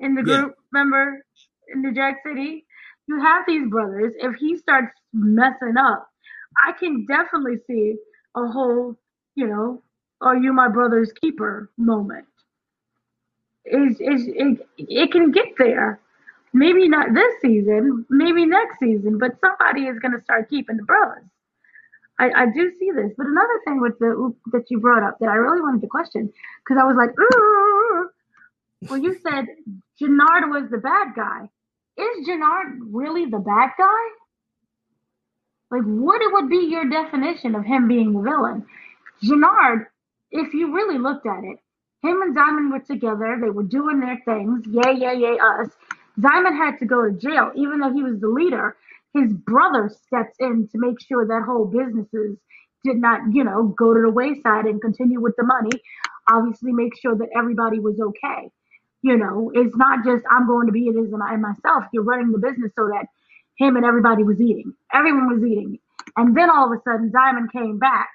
in the group. Yeah. Remember in New Jack City, you have these brothers. If he starts messing up, I can definitely see a whole, you know, are you my brother's keeper moment. Is is it, it can get there. Maybe not this season, maybe next season, but somebody is going to start keeping the brothers. I, I do see this, but another thing with the that you brought up that I really wanted to question because I was like, Well, you said Jenard was the bad guy. Is Jenard really the bad guy? Like, what would be your definition of him being the villain? Jenard, if you really looked at it, him and Diamond were together. They were doing their things. Yay, yay, yay, us. Diamond had to go to jail, even though he was the leader. His brother stepped in to make sure that whole businesses did not, you know, go to the wayside and continue with the money. Obviously, make sure that everybody was okay. You know, it's not just I'm going to be it as and myself. You're running the business so that him and everybody was eating. Everyone was eating. And then all of a sudden, Diamond came back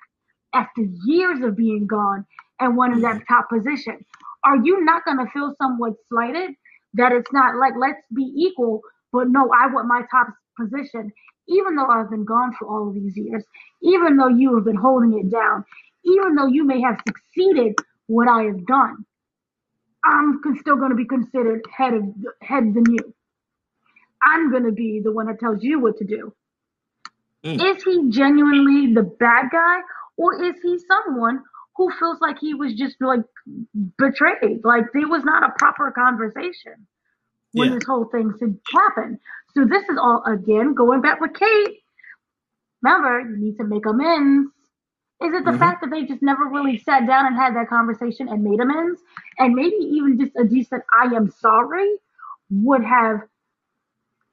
after years of being gone and wanted that top position. Are you not going to feel somewhat slighted that it's not like let's be equal, but no, I want my top position, even though I've been gone for all of these years, even though you have been holding it down, even though you may have succeeded what I have done, I'm still going to be considered head of head than you. I'm going to be the one that tells you what to do. Mm. Is he genuinely the bad guy, or is he someone who feels like he was just like betrayed? Like there was not a proper conversation when yeah. this whole thing happened. So this is all again going back with Kate. Remember, you need to make amends. Is it the mm-hmm. fact that they just never really sat down and had that conversation and made amends? And maybe even just a decent I am sorry would have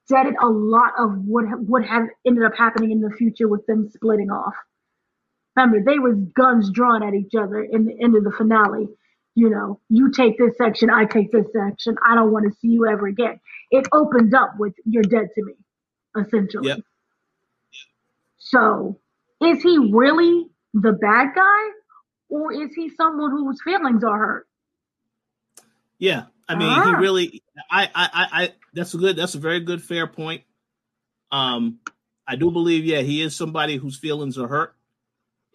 deaded a lot of what would have ended up happening in the future with them splitting off. Remember, they was guns drawn at each other in the end of the finale. You know, you take this section, I take this section. I don't want to see you ever again. It opened up with "You're dead to me," essentially. Yep. So, is he really the bad guy, or is he someone whose feelings are hurt? Yeah, I mean, uh-huh. he really. I, I, I. That's a good. That's a very good, fair point. Um, I do believe, yeah, he is somebody whose feelings are hurt.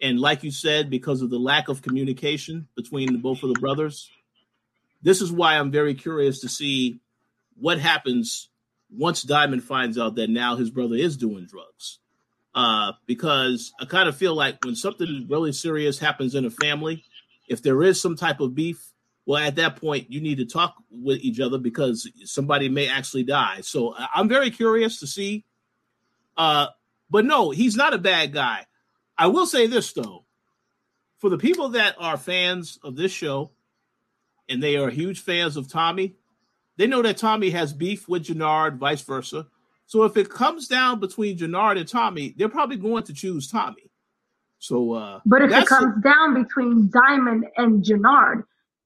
And like you said, because of the lack of communication between both of the brothers, this is why I'm very curious to see what happens once Diamond finds out that now his brother is doing drugs. Uh, because I kind of feel like when something really serious happens in a family, if there is some type of beef, well, at that point, you need to talk with each other because somebody may actually die. So I'm very curious to see. Uh, but no, he's not a bad guy. I will say this though, for the people that are fans of this show, and they are huge fans of Tommy, they know that Tommy has beef with Jenard, vice versa. So if it comes down between Jenard and Tommy, they're probably going to choose Tommy. So, uh, but if it comes a- down between Diamond and Jenard,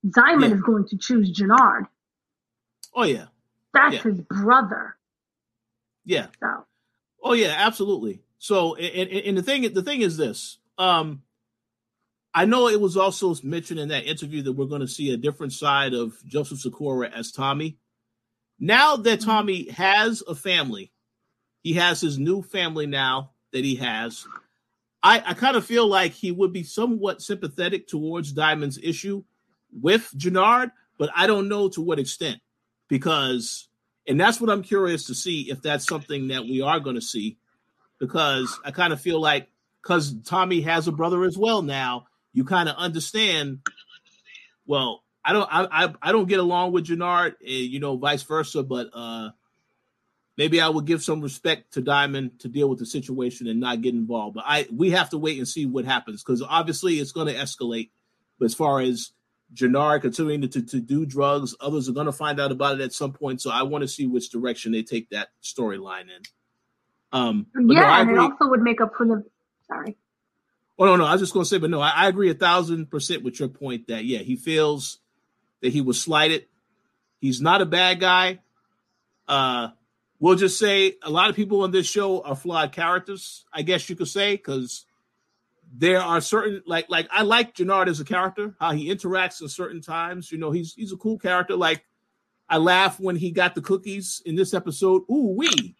Diamond yeah. is going to choose Jenard. Oh yeah, that's yeah. his brother. Yeah. So. Oh yeah, absolutely. So, and, and the thing, the thing is this. Um, I know it was also mentioned in that interview that we're going to see a different side of Joseph Sikora as Tommy. Now that mm-hmm. Tommy has a family, he has his new family now that he has. I, I kind of feel like he would be somewhat sympathetic towards Diamond's issue with Jenard, but I don't know to what extent because, and that's what I'm curious to see if that's something that we are going to see because I kind of feel like because Tommy has a brother as well now, you kind of understand. Well, I don't, I, I, I don't get along with Jenard, eh, you know, vice versa, but uh maybe I would give some respect to Diamond to deal with the situation and not get involved. But I, we have to wait and see what happens because obviously it's going to escalate. But as far as Jenard continuing to, to, to do drugs, others are going to find out about it at some point. So I want to see which direction they take that storyline in. Um, yeah, no, and it also would make up for the. Sorry. Oh no, no, I was just going to say, but no, I, I agree a thousand percent with your point that yeah, he feels that he was slighted. He's not a bad guy. Uh, we'll just say a lot of people on this show are flawed characters. I guess you could say because there are certain like like I like Jenard as a character, how he interacts in certain times. You know, he's he's a cool character. Like I laugh when he got the cookies in this episode. Ooh wee,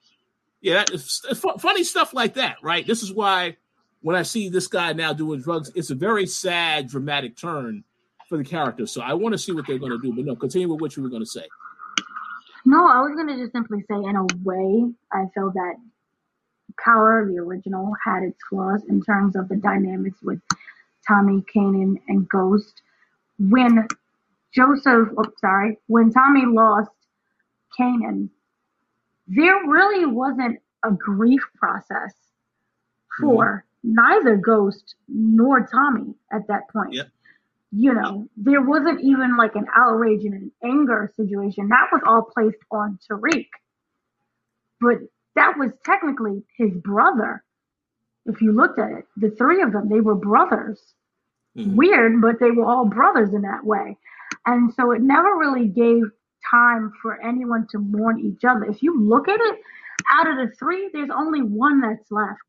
yeah, it's, it's funny stuff like that, right? This is why when I see this guy now doing drugs, it's a very sad, dramatic turn for the character. So I want to see what they're going to do. But no, continue with what you were going to say. No, I was going to just simply say, in a way, I feel that Power, the original, had its flaws in terms of the dynamics with Tommy, Kanan, and Ghost. When Joseph, oh, sorry, when Tommy lost Kanan, there really wasn't a grief process for mm-hmm. neither Ghost nor Tommy at that point. Yep. You know, there wasn't even like an outrage and an anger situation. That was all placed on Tariq. But that was technically his brother. If you looked at it, the three of them, they were brothers. Mm-hmm. Weird, but they were all brothers in that way. And so it never really gave time for anyone to mourn each other. If you look at it, out of the three, there's only one that's left.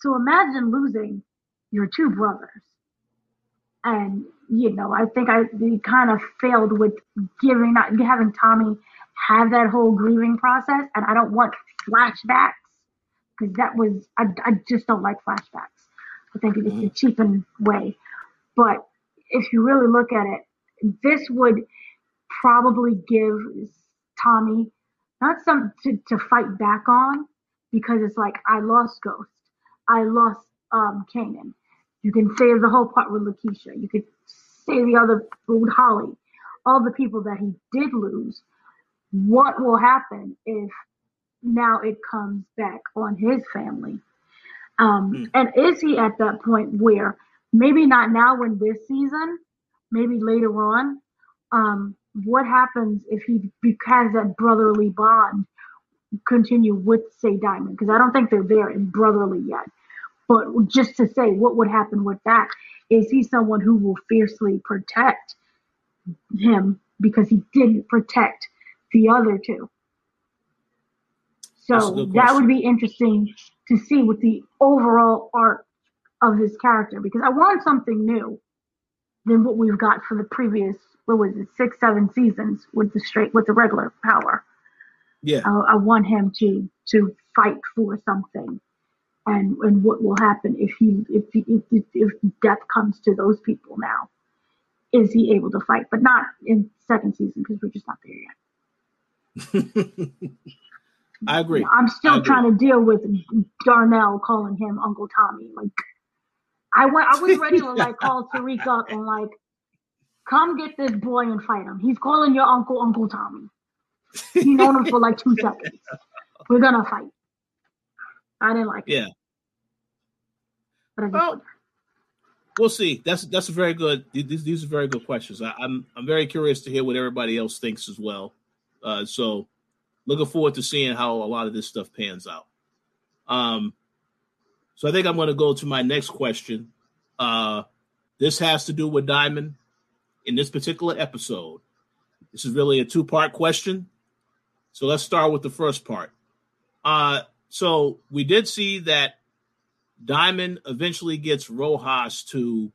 So imagine losing your two brothers. And, you know, I think I kind of failed with giving, not having Tommy have that whole grieving process. And I don't want flashbacks because that was, I, I just don't like flashbacks. I think it's mm-hmm. a cheapened way. But if you really look at it, this would probably give Tommy not some to, to fight back on because it's like I lost Ghost, I lost um Kanan. You can save the whole part with Lakeisha. You could say the other with Holly. All the people that he did lose. What will happen if now it comes back on his family? Um, mm. And is he at that point where maybe not now in this season, maybe later on, um, what happens if he has that brotherly bond continue with say Diamond? Because I don't think they're there in brotherly yet. But just to say, what would happen with that? Is he someone who will fiercely protect him because he didn't protect the other two? So that would be interesting to see with the overall arc of his character because I want something new than what we've got for the previous what was it six seven seasons with the straight with the regular power. Yeah, I, I want him to to fight for something, and and what will happen if he if he, if, if death comes to those people now. Is he able to fight? But not in second season because we're just not there yet. I agree. I'm still agree. trying to deal with Darnell calling him Uncle Tommy. Like I went, I was ready to like call Tariq up and like, come get this boy and fight him. He's calling your uncle Uncle Tommy. You known him for like two seconds. We're gonna fight. I didn't like it. Yeah. But I well, we'll see. That's that's a very good. These these are very good questions. I, am I'm, I'm very curious to hear what everybody else thinks as well. Uh, so looking forward to seeing how a lot of this stuff pans out. Um, so I think I'm going to go to my next question. Uh, this has to do with Diamond in this particular episode. This is really a two part question. So let's start with the first part. Uh, so we did see that Diamond eventually gets Rojas to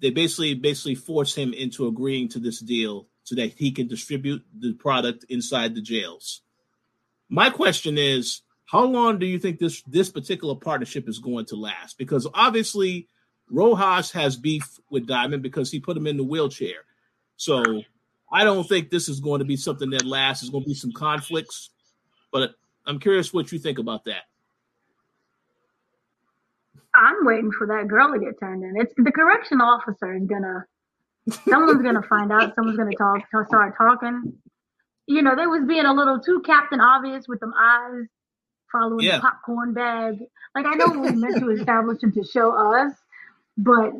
they basically basically force him into agreeing to this deal so that he can distribute the product inside the jails. My question is how long do you think this this particular partnership is going to last? Because obviously Rojas has beef with Diamond because he put him in the wheelchair. So I don't think this is going to be something that lasts. There's going to be some conflicts, but I'm curious what you think about that. I'm waiting for that girl to get turned in. It's the correction officer is gonna. Someone's gonna find out. Someone's gonna talk. Start talking. You know, they was being a little too Captain Obvious with them eyes following yeah. the popcorn bag. Like I know we meant to establish him to show us, but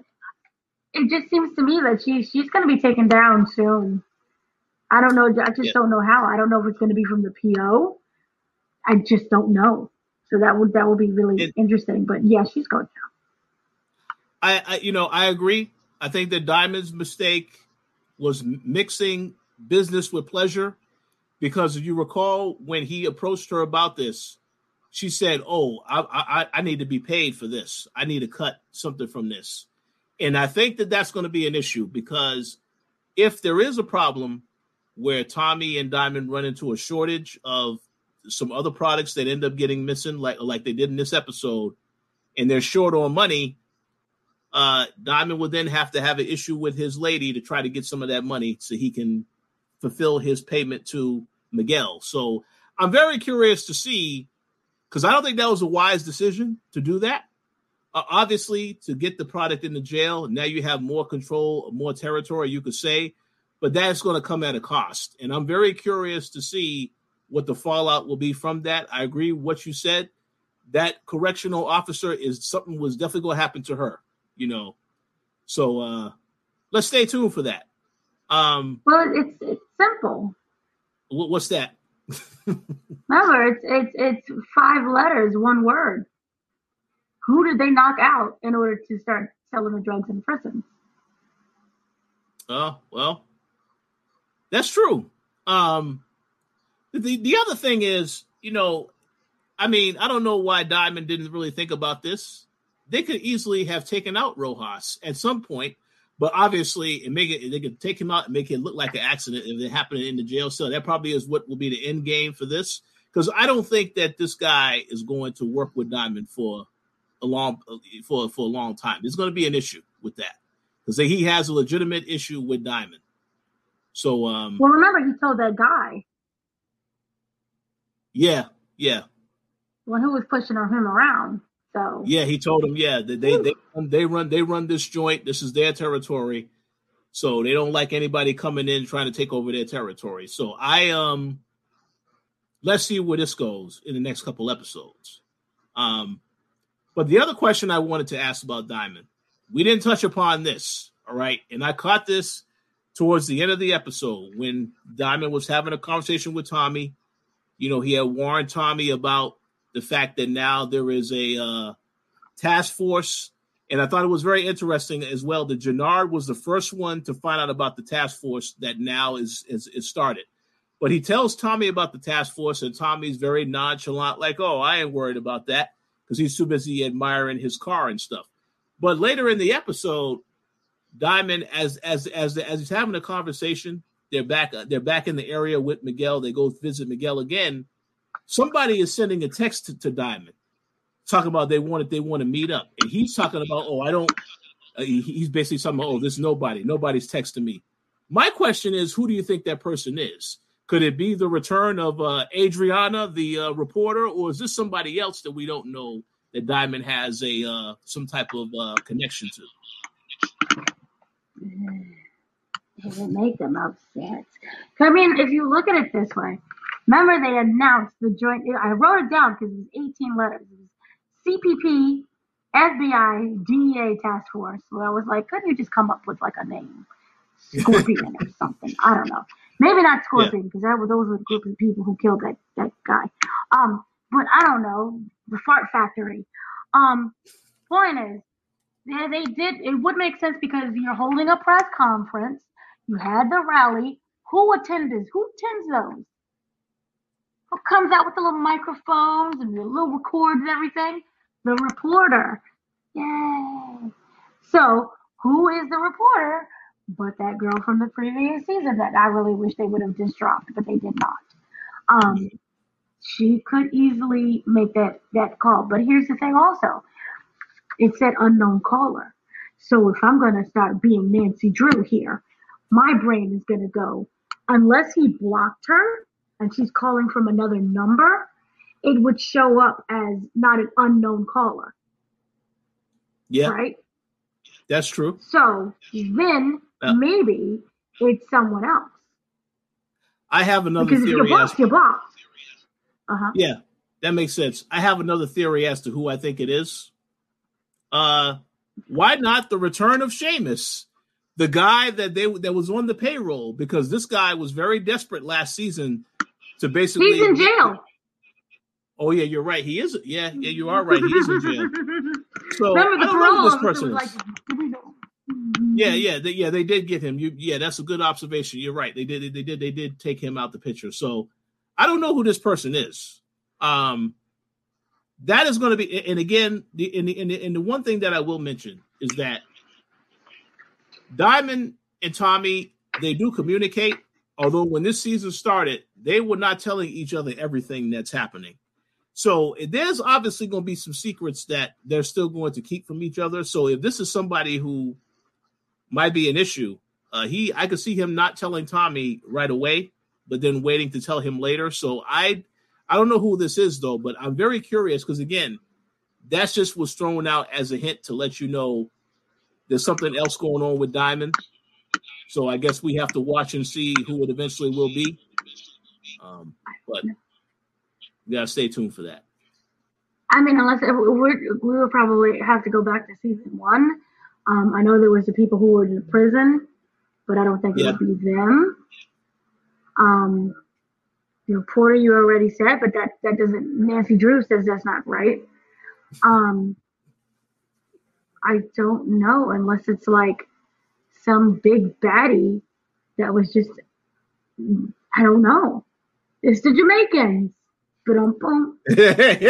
it just seems to me that she she's going to be taken down soon. I don't know. I just yeah. don't know how. I don't know if it's going to be from the PO. I just don't know. So that would that would be really it, interesting. But yeah, she's going down. I, I you know I agree. I think that Diamond's mistake was mixing business with pleasure because if you recall when he approached her about this, she said, "Oh, I, I I need to be paid for this. I need to cut something from this," and I think that that's going to be an issue because if there is a problem where Tommy and Diamond run into a shortage of some other products that end up getting missing, like like they did in this episode, and they're short on money, uh, Diamond would then have to have an issue with his lady to try to get some of that money so he can fulfill his payment to Miguel. So I'm very curious to see because I don't think that was a wise decision to do that. Uh, obviously, to get the product in the jail, now you have more control, more territory, you could say. but that's going to come at a cost. And I'm very curious to see what the fallout will be from that. I agree with what you said. That correctional officer is something was definitely going to happen to her, you know. So uh let's stay tuned for that. Um Well, it's it's simple. what, what's that? Remember, it's it's it's five letters, one word. Who did they knock out in order to start selling the drugs in prison? Oh, well, that's true. Um, the the other thing is, you know, I mean, I don't know why Diamond didn't really think about this. They could easily have taken out Rojas at some point, but obviously, and make it they could take him out and make it look like an accident if it happened in the jail cell. That probably is what will be the end game for this. Because I don't think that this guy is going to work with Diamond for a long for for a long time. There's going to be an issue with that because he has a legitimate issue with Diamond. So, um, Well, remember, he told that guy, yeah, yeah, Well, who was pushing him around. So yeah. He told him, yeah, that they they they run they run this joint. This is their territory, so they don't like anybody coming in trying to take over their territory. So I um, let's see where this goes in the next couple episodes. Um, but the other question I wanted to ask about Diamond, we didn't touch upon this, all right, and I caught this towards the end of the episode when Diamond was having a conversation with Tommy. You know, he had warned Tommy about the fact that now there is a uh, task force. And I thought it was very interesting as well that Jenard was the first one to find out about the task force that now is, is, is started. But he tells Tommy about the task force, and Tommy's very nonchalant, like, oh, I ain't worried about that because he's too busy admiring his car and stuff. But later in the episode, Diamond, as as as as he's having a conversation, they're back they're back in the area with Miguel. They go visit Miguel again. Somebody is sending a text to, to Diamond, talking about they wanted they want to meet up, and he's talking about oh I don't. Uh, he, he's basically saying oh there's nobody nobody's texting me. My question is who do you think that person is? Could it be the return of uh, Adriana, the uh, reporter, or is this somebody else that we don't know that Diamond has a uh, some type of uh, connection to? it would make them upset. I mean, if you look at it this way, remember they announced the joint. I wrote it down because it was 18 letters. It was CPD, FBI, DEA task force. Well, I was like, couldn't you just come up with like a name, Scorpion or something? I don't know. Maybe not Scorpion because that was those were the group of people who killed that that guy. Um, but I don't know the Fart Factory. Um, point is, yeah, they did. It would make sense because you're holding a press conference. You had the rally. Who attends? Who attends those? Who comes out with the little microphones and the little records and everything? The reporter. Yay! So who is the reporter? But that girl from the previous season that I really wish they would have just dropped, but they did not. Um, she could easily make that that call. But here's the thing, also it said unknown caller. So if I'm going to start being Nancy Drew here, my brain is going to go, unless he blocked her and she's calling from another number, it would show up as not an unknown caller. Yeah, Right? that's true. So then Yeah. maybe it's someone else. I have another Because you're theory. As, blocked, you're blocked. Uh huh. yeah, that makes sense. I have another theory as to who I think it is. Uh, why not the return of Sheamus, the guy that they that was on the payroll? Because this guy was very desperate last season to basically. He's in jail. Oh yeah, you're right. He is. Yeah, yeah, you are right. He is in jail. So Remember I don't know who this person is. like, "Do we know?" Yeah, yeah, they, yeah. They did get him. You, yeah, that's a good observation. You're right. They did. They did. They did take him out the picture. So I don't know who this person is. Um, that is going to be. And again, the and the, and the and the one thing that I will mention is that Diamond and Tommy they do communicate. Although when this season started, they were not telling each other everything that's happening. So there's obviously going to be some secrets that they're still going to keep from each other. So if this is somebody who might be an issue, uh, he I could see him not telling Tommy right away, but then waiting to tell him later. So I I don't know who this is though, but I'm very curious because again, that's just was thrown out as a hint to let you know there's something else going on with Diamond. So I guess we have to watch and see who it eventually will be. Um, but we gotta stay tuned for that. I mean, unless we're, we will probably have to go back to season one. Um, I know there was the people who were in prison, but I don't think yeah. it would be them. Um, the reporter you already said, but that that doesn't. Nancy Drew says that's not right. Um, I don't know unless it's like some big baddie that was just. I don't know. It's the Jamaicans. Boom, boom.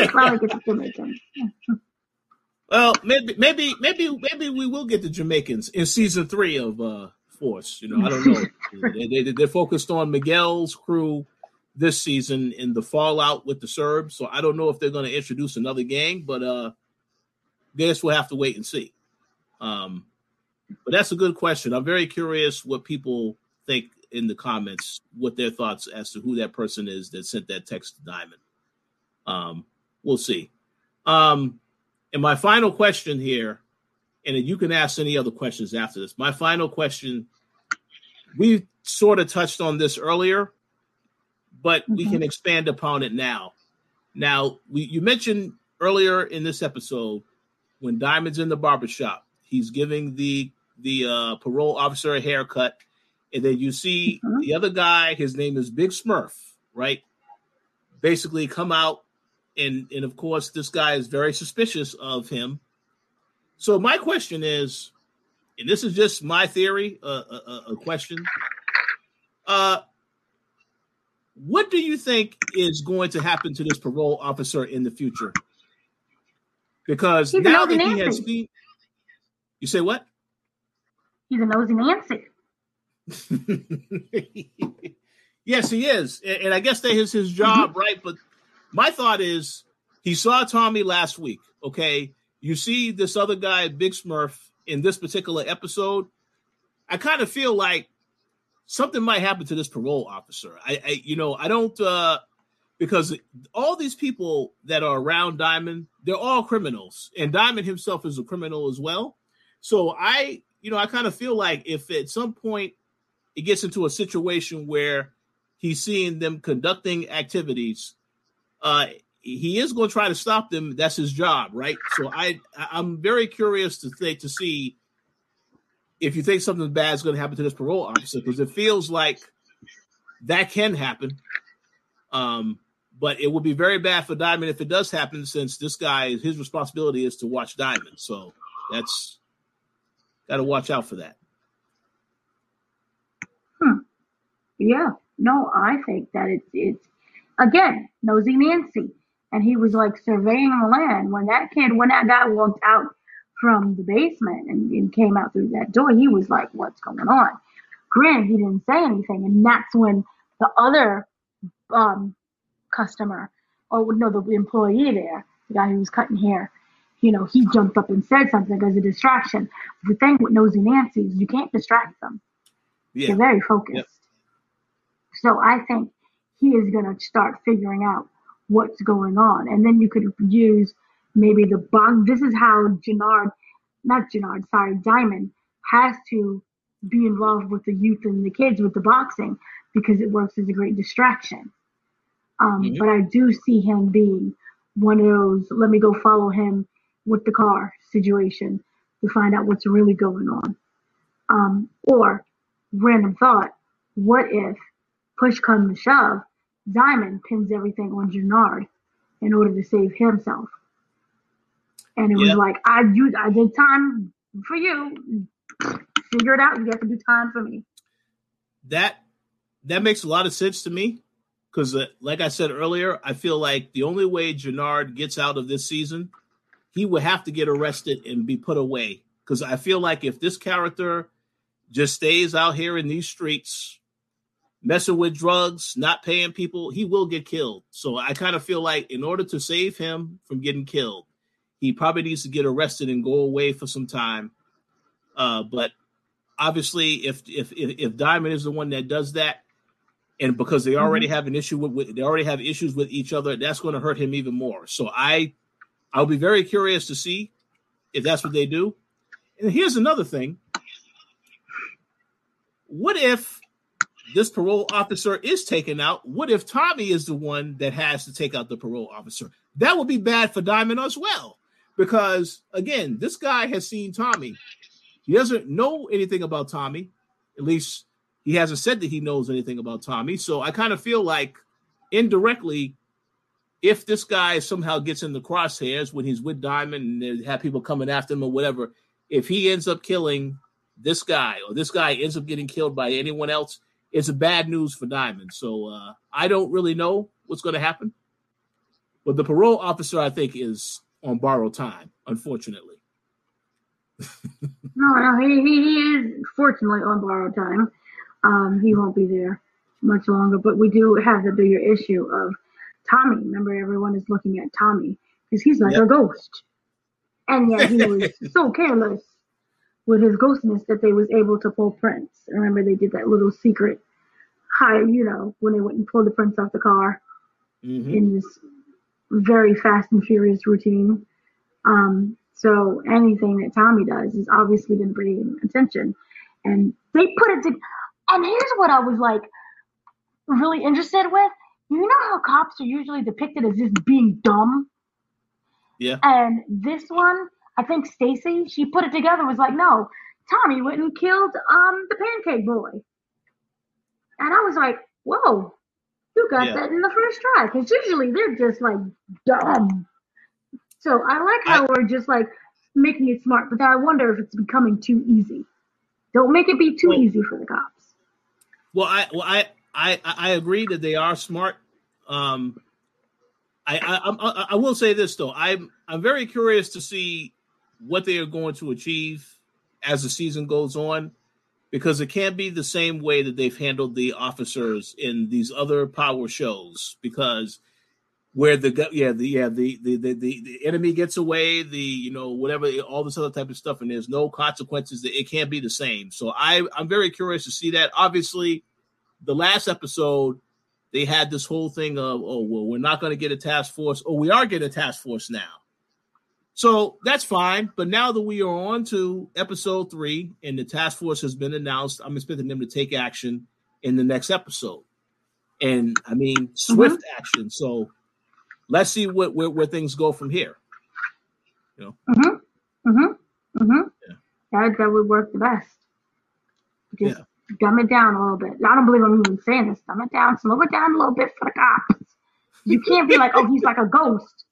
Probably the Jamaicans. well, maybe, maybe, maybe, maybe we will get the Jamaicans in season three of uh, Force. You know, I don't know. they, they, they're focused on Miguel's crew this season in the fallout with the Serbs. So I don't know if they're going to introduce another gang, but uh, guess we'll have to wait and see. Um, but that's a good question. I'm very curious what people think in the comments, what their thoughts as to who that person is that sent that text to Diamond. Um, we'll see. Um, and my final question here, and you can ask any other questions after this. My final question, we sort of touched on this earlier, but mm-hmm. we can expand upon it now. Now, we you mentioned earlier in this episode when Diamond's in the barbershop, he's giving the the uh, parole officer a haircut, and then you see mm-hmm. the other guy. His name is Big Smurf, right? Basically, come out and and of course, this guy is very suspicious of him. So my question is, and this is just my theory, uh, a, a, a question. Uh, what do you think is going to happen to this parole officer in the future? Because He's now that Nancy. he has seen, you say what? He's a nosy Nancy. yes, he is, and I guess that is his job, mm-hmm. right? But my thought is, he saw Tommy last week. Okay, you see this other guy, Big Smurf, in this particular episode. I kind of feel like something might happen to this parole officer. I, I you know, I don't uh because all these people that are around Diamond, they're all criminals, and Diamond himself is a criminal as well. So I, you know, I kind of feel like if at some point it gets into a situation where he's seeing them conducting activities, uh, he is going to try to stop them. That's his job, right? So I, I'm very curious to think to see if you think something bad is going to happen to this parole officer because it feels like that can happen. Um, but it would be very bad for Diamond if it does happen, since this guy, his responsibility is to watch Diamond. So that's got to watch out for that. Hmm. Yeah. No, I think that it's it's again nosy Nancy, and he was like surveying the land when that kid when that guy walked out from the basement and, and came out through that door, he was like, What's going on? Granted, he didn't say anything. And that's when the other um, customer, or no, the employee there, the guy who was cutting hair, you know, he jumped up and said something as a distraction. The thing with Nosy Nancy is you can't distract them. Yeah. They're very focused. Yep. So I think he is going to start figuring out what's going on. And then you could use maybe the bug. This is how Jenard, not Jenard, sorry, Diamond has to be involved with the youth and the kids with the boxing because it works as a great distraction. Um, mm-hmm. But I do see him being one of those let me go follow him with the car situation to find out what's really going on. Um, or random thought, what if push comes to shove, Diamond pins everything on Jenard in order to save himself? And it was like, I you I did time for you. Figure it out. You have to do time for me. That that makes a lot of sense to me because, uh, like I said earlier, I feel like the only way Jenard gets out of this season, he would have to get arrested and be put away. Because I feel like if this character just stays out here in these streets, messing with drugs, not paying people, he will get killed. So I kind of feel like in order to save him from getting killed, he probably needs to get arrested and go away for some time. Uh, but obviously, if, if if if Diamond is the one that does that, and because they already mm-hmm. have an issue with, with, they already have issues with each other, that's going to hurt him even more. So I I'll be very curious to see if that's what they do. And here's another thing. what if this parole officer is taken out? What if Tommy is the one that has to take out the parole officer? That would be bad for Diamond as well. Because again, this guy has seen Tommy. He doesn't know anything about Tommy. At least he hasn't said that he knows anything about Tommy. So I kind of feel like indirectly, if this guy somehow gets in the crosshairs when he's with Diamond and they have people coming after him or whatever, if he ends up killing this guy or this guy ends up getting killed by anyone else, it's a bad news for Diamond. So uh, I don't really know what's going to happen. But the parole officer, I think, is on borrowed time, unfortunately. no, no, he, he, he is fortunately on borrowed time. Um, he won't be there much longer, but we do have the bigger issue of Tommy. Remember, everyone is looking at Tommy because he's like yep. a ghost, and yet he was so careless with his ghostness that they was able to pull Prince. Remember, they did that little secret high, you know, when they went and pulled the Prince off the car mm-hmm. in this very fast and furious routine. Um, so anything that Tommy does is obviously going to bring attention. And they put it to, and here's what I was like really interested with. You know how cops are usually depicted as just being dumb? Yeah. And this one, I think Stacy, she put it together was like, no, Tommy went and killed um the pancake boy. And I was like, whoa, you got yeah. that in the first try. Because usually they're just like dumb. So I like how I, we're just like making it smart, but I wonder if it's becoming too easy. Don't make it be too well, easy for the cops. Well, I well I I I agree that they are smart. Um, I I, I, I will say this though, I'm I'm very curious to see what they are going to achieve as the season goes on, because it can't be the same way that they've handled the officers in these other power shows. Because where the yeah the yeah the the, the the enemy gets away the you know whatever all this other type of stuff and there's no consequences it can't be the same. So i i'm very curious to see that. Obviously the last episode they had this whole thing of oh well we're not going to get a task force. Or we are getting a task force now. So that's fine but now that we are on to episode three and the task force has been announced i'm expecting them to take action in the next episode. And i mean swift mm-hmm. action. So let's see what where, where things go from here. You know. Mm-hmm. Mm-hmm. Mm-hmm. Yeah. That that would work the best. Just yeah. dumb it down a little bit. I don't believe I'm even saying this. Dumb it down, slow it down a little bit for the cops. You can't be like, oh, he's like a ghost,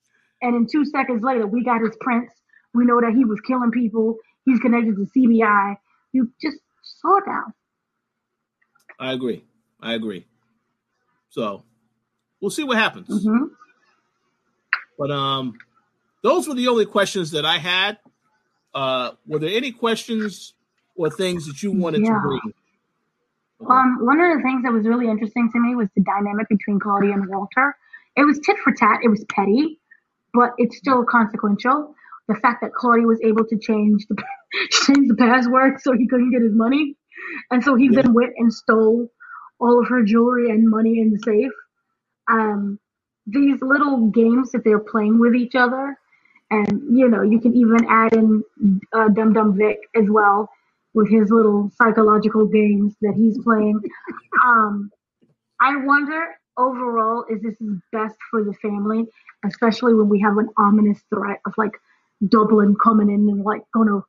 and in two seconds later, we got his prints. We know that he was killing people. He's connected to CBI. You just slow it down. I agree. I agree. So we'll see what happens. Mm-hmm. But um, those were the only questions that I had. Uh, were there any questions or things that you wanted yeah. to bring? Um, one of the things that was really interesting to me was the dynamic between Claudia and Walter. It was tit for tat. It was petty, but it's still consequential. The fact that Claudia was able to change the change the password so he couldn't get his money, and so he yeah. then went and stole all of her jewelry and money in the safe. Um, these little games that they're playing with each other. And, you know, you can even add in uh, Dum Dum Vic as well with his little psychological games that he's playing. Um, I wonder overall, is this is best for the family, especially when we have an ominous threat of like Dublin coming in and like gonna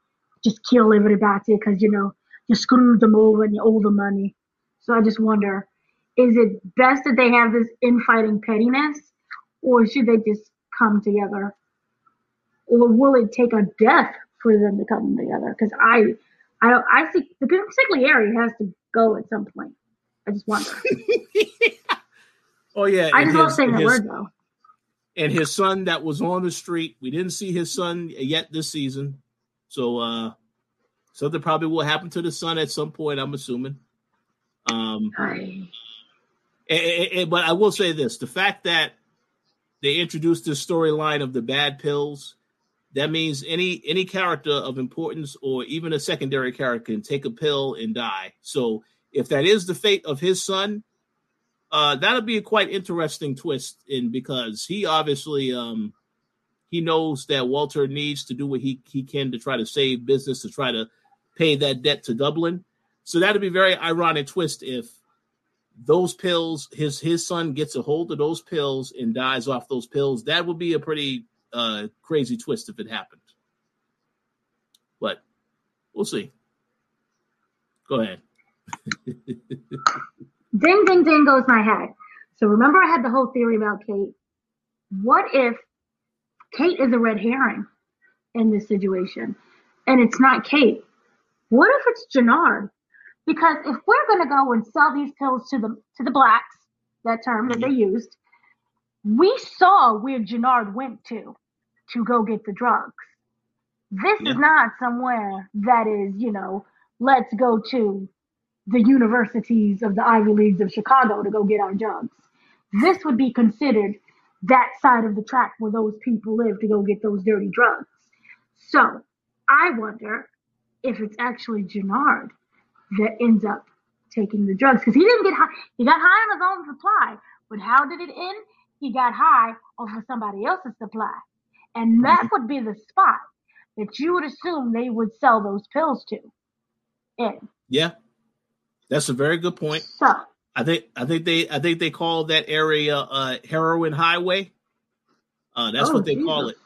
just kill everybody because you know you screwed them over and you owe them money. So I just wonder, is it best that they have this infighting pettiness, or should they just come together? Or will it take a death for them to come together? Because I, I, I think the consigliere has to go at some point. I just wonder. oh yeah, I just love saying that word though. And his son that was on the street, we didn't see his son yet this season, so uh something probably will happen to the son at some point. I'm assuming. Um, Hi. And, and, but I will say this: the fact that they introduced this storyline of the bad pills, that means any any character of importance or even a secondary character can take a pill and die. So if that is the fate of his son, uh, that'll be a quite interesting twist. In because he obviously um, he knows that Walter needs to do what he he can to try to save business to try to pay that debt to Dublin. So that'd be very ironic twist if those pills, his his son gets a hold of those pills and dies off those pills. That would be a pretty uh, crazy twist if it happened. But we'll see. Go ahead. ding, ding, ding goes my head. So remember, I had the whole theory about Kate. What if Kate is a red herring in this situation, and it's not Kate? What if it's Jenard? Because if we're going to go and sell these pills to the to the blacks, that term that they mm-hmm. used, we saw where Jenard went to to go get the drugs. This yeah. is not somewhere that is, you know, let's go to the universities of the Ivy Leagues of Chicago to go get our drugs. This would be considered that side of the track where those people live to go get those dirty drugs. So I wonder if it's actually Jenard that ends up taking the drugs because he didn't get high. He got high on his own supply, but how did it end? He got high off of somebody else's supply, and that would be the spot that you would assume they would sell those pills to. In yeah, that's a very good point. So I think I think they I think they call that area uh, heroin highway. Uh, that's oh, what they Jesus. call it.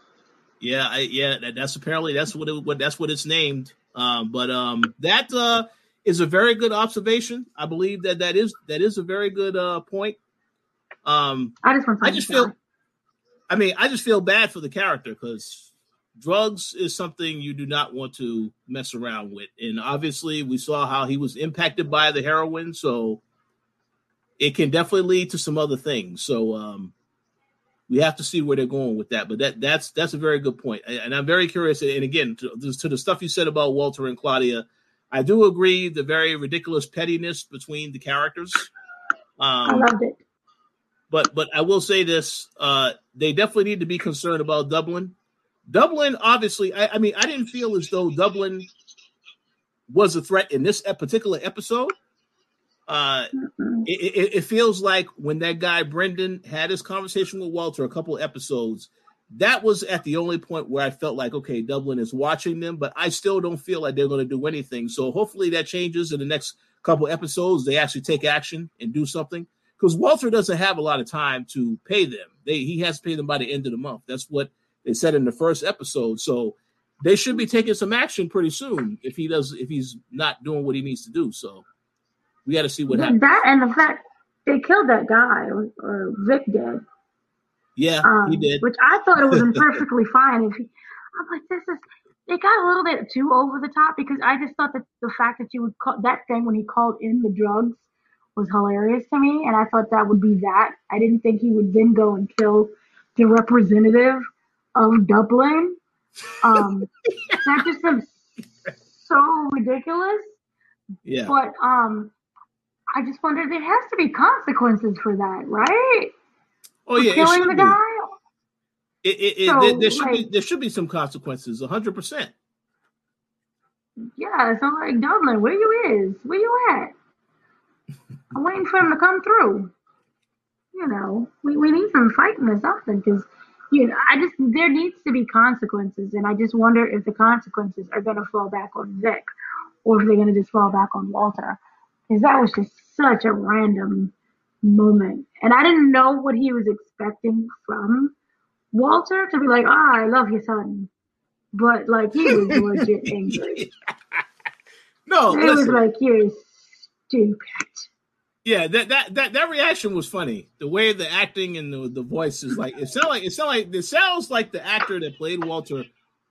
Yeah, I, yeah. That, that's apparently that's what it what that's what it's named. Um, but um, that uh, is a very good observation. I believe that that is that is a very good uh, point. Um, I just want I just feel. I mean, I just feel bad for the character because drugs is something you do not want to mess around with, and obviously we saw how he was impacted by the heroin, so it can definitely lead to some other things. So um, we have to see where they're going with that. But that that's that's a very good point, and I'm very curious. And again, to, to the stuff you said about Walter and Claudia, I do agree the very ridiculous pettiness between the characters. Um, I loved it. But but I will say this: uh, they definitely need to be concerned about Dublin. Dublin, obviously, I, I mean, I didn't feel as though Dublin was a threat in this particular episode. Uh, it, it, it, feels like when that guy Brendan had his conversation with Walter a couple episodes, that was at the only point where I felt like, okay, Dublin is watching them, but I still don't feel like they're going to do anything. So hopefully that changes in the next couple episodes. They actually take action and do something because Walter doesn't have a lot of time to pay them. They he has to pay them by the end of the month. That's what they said in the first episode. So they should be taking some action pretty soon if he does if he's not doing what he needs to do. So we got to see what happens. That and the fact they killed that guy or, or Vic did. Yeah, um, he did. Which I thought it was perfectly fine. If he, I'm like, this is it got a little bit too over the top because I just thought that the fact that you would call that thing when he called in the drugs was hilarious to me, and I thought that would be that. I didn't think he would then go and kill the representative of Dublin. Um, that just seems so ridiculous. Yeah. But um, I just wondered there has to be consequences for that, right? Oh yeah, killing the guy. It, it, it so, there, there, should like, be there should be some consequences, hundred percent. Yeah, so like Dublin, where you is? Where you at? I'm waiting for him to come through. You know, we, we need some fighting or something because you know, I just there needs to be consequences, and I just wonder if the consequences are going to fall back on Vic, or if they're going to just fall back on Walter, because that was just such a random moment, and I didn't know what he was expecting from Walter to be like, "Ah, I love your son," but like he was legit angry. no, it listen. was like you're stupid. Yeah, that, that that that reaction was funny. The way the acting and the, the voice is like it sounds like it sounds like it sounds like the actor that played Walter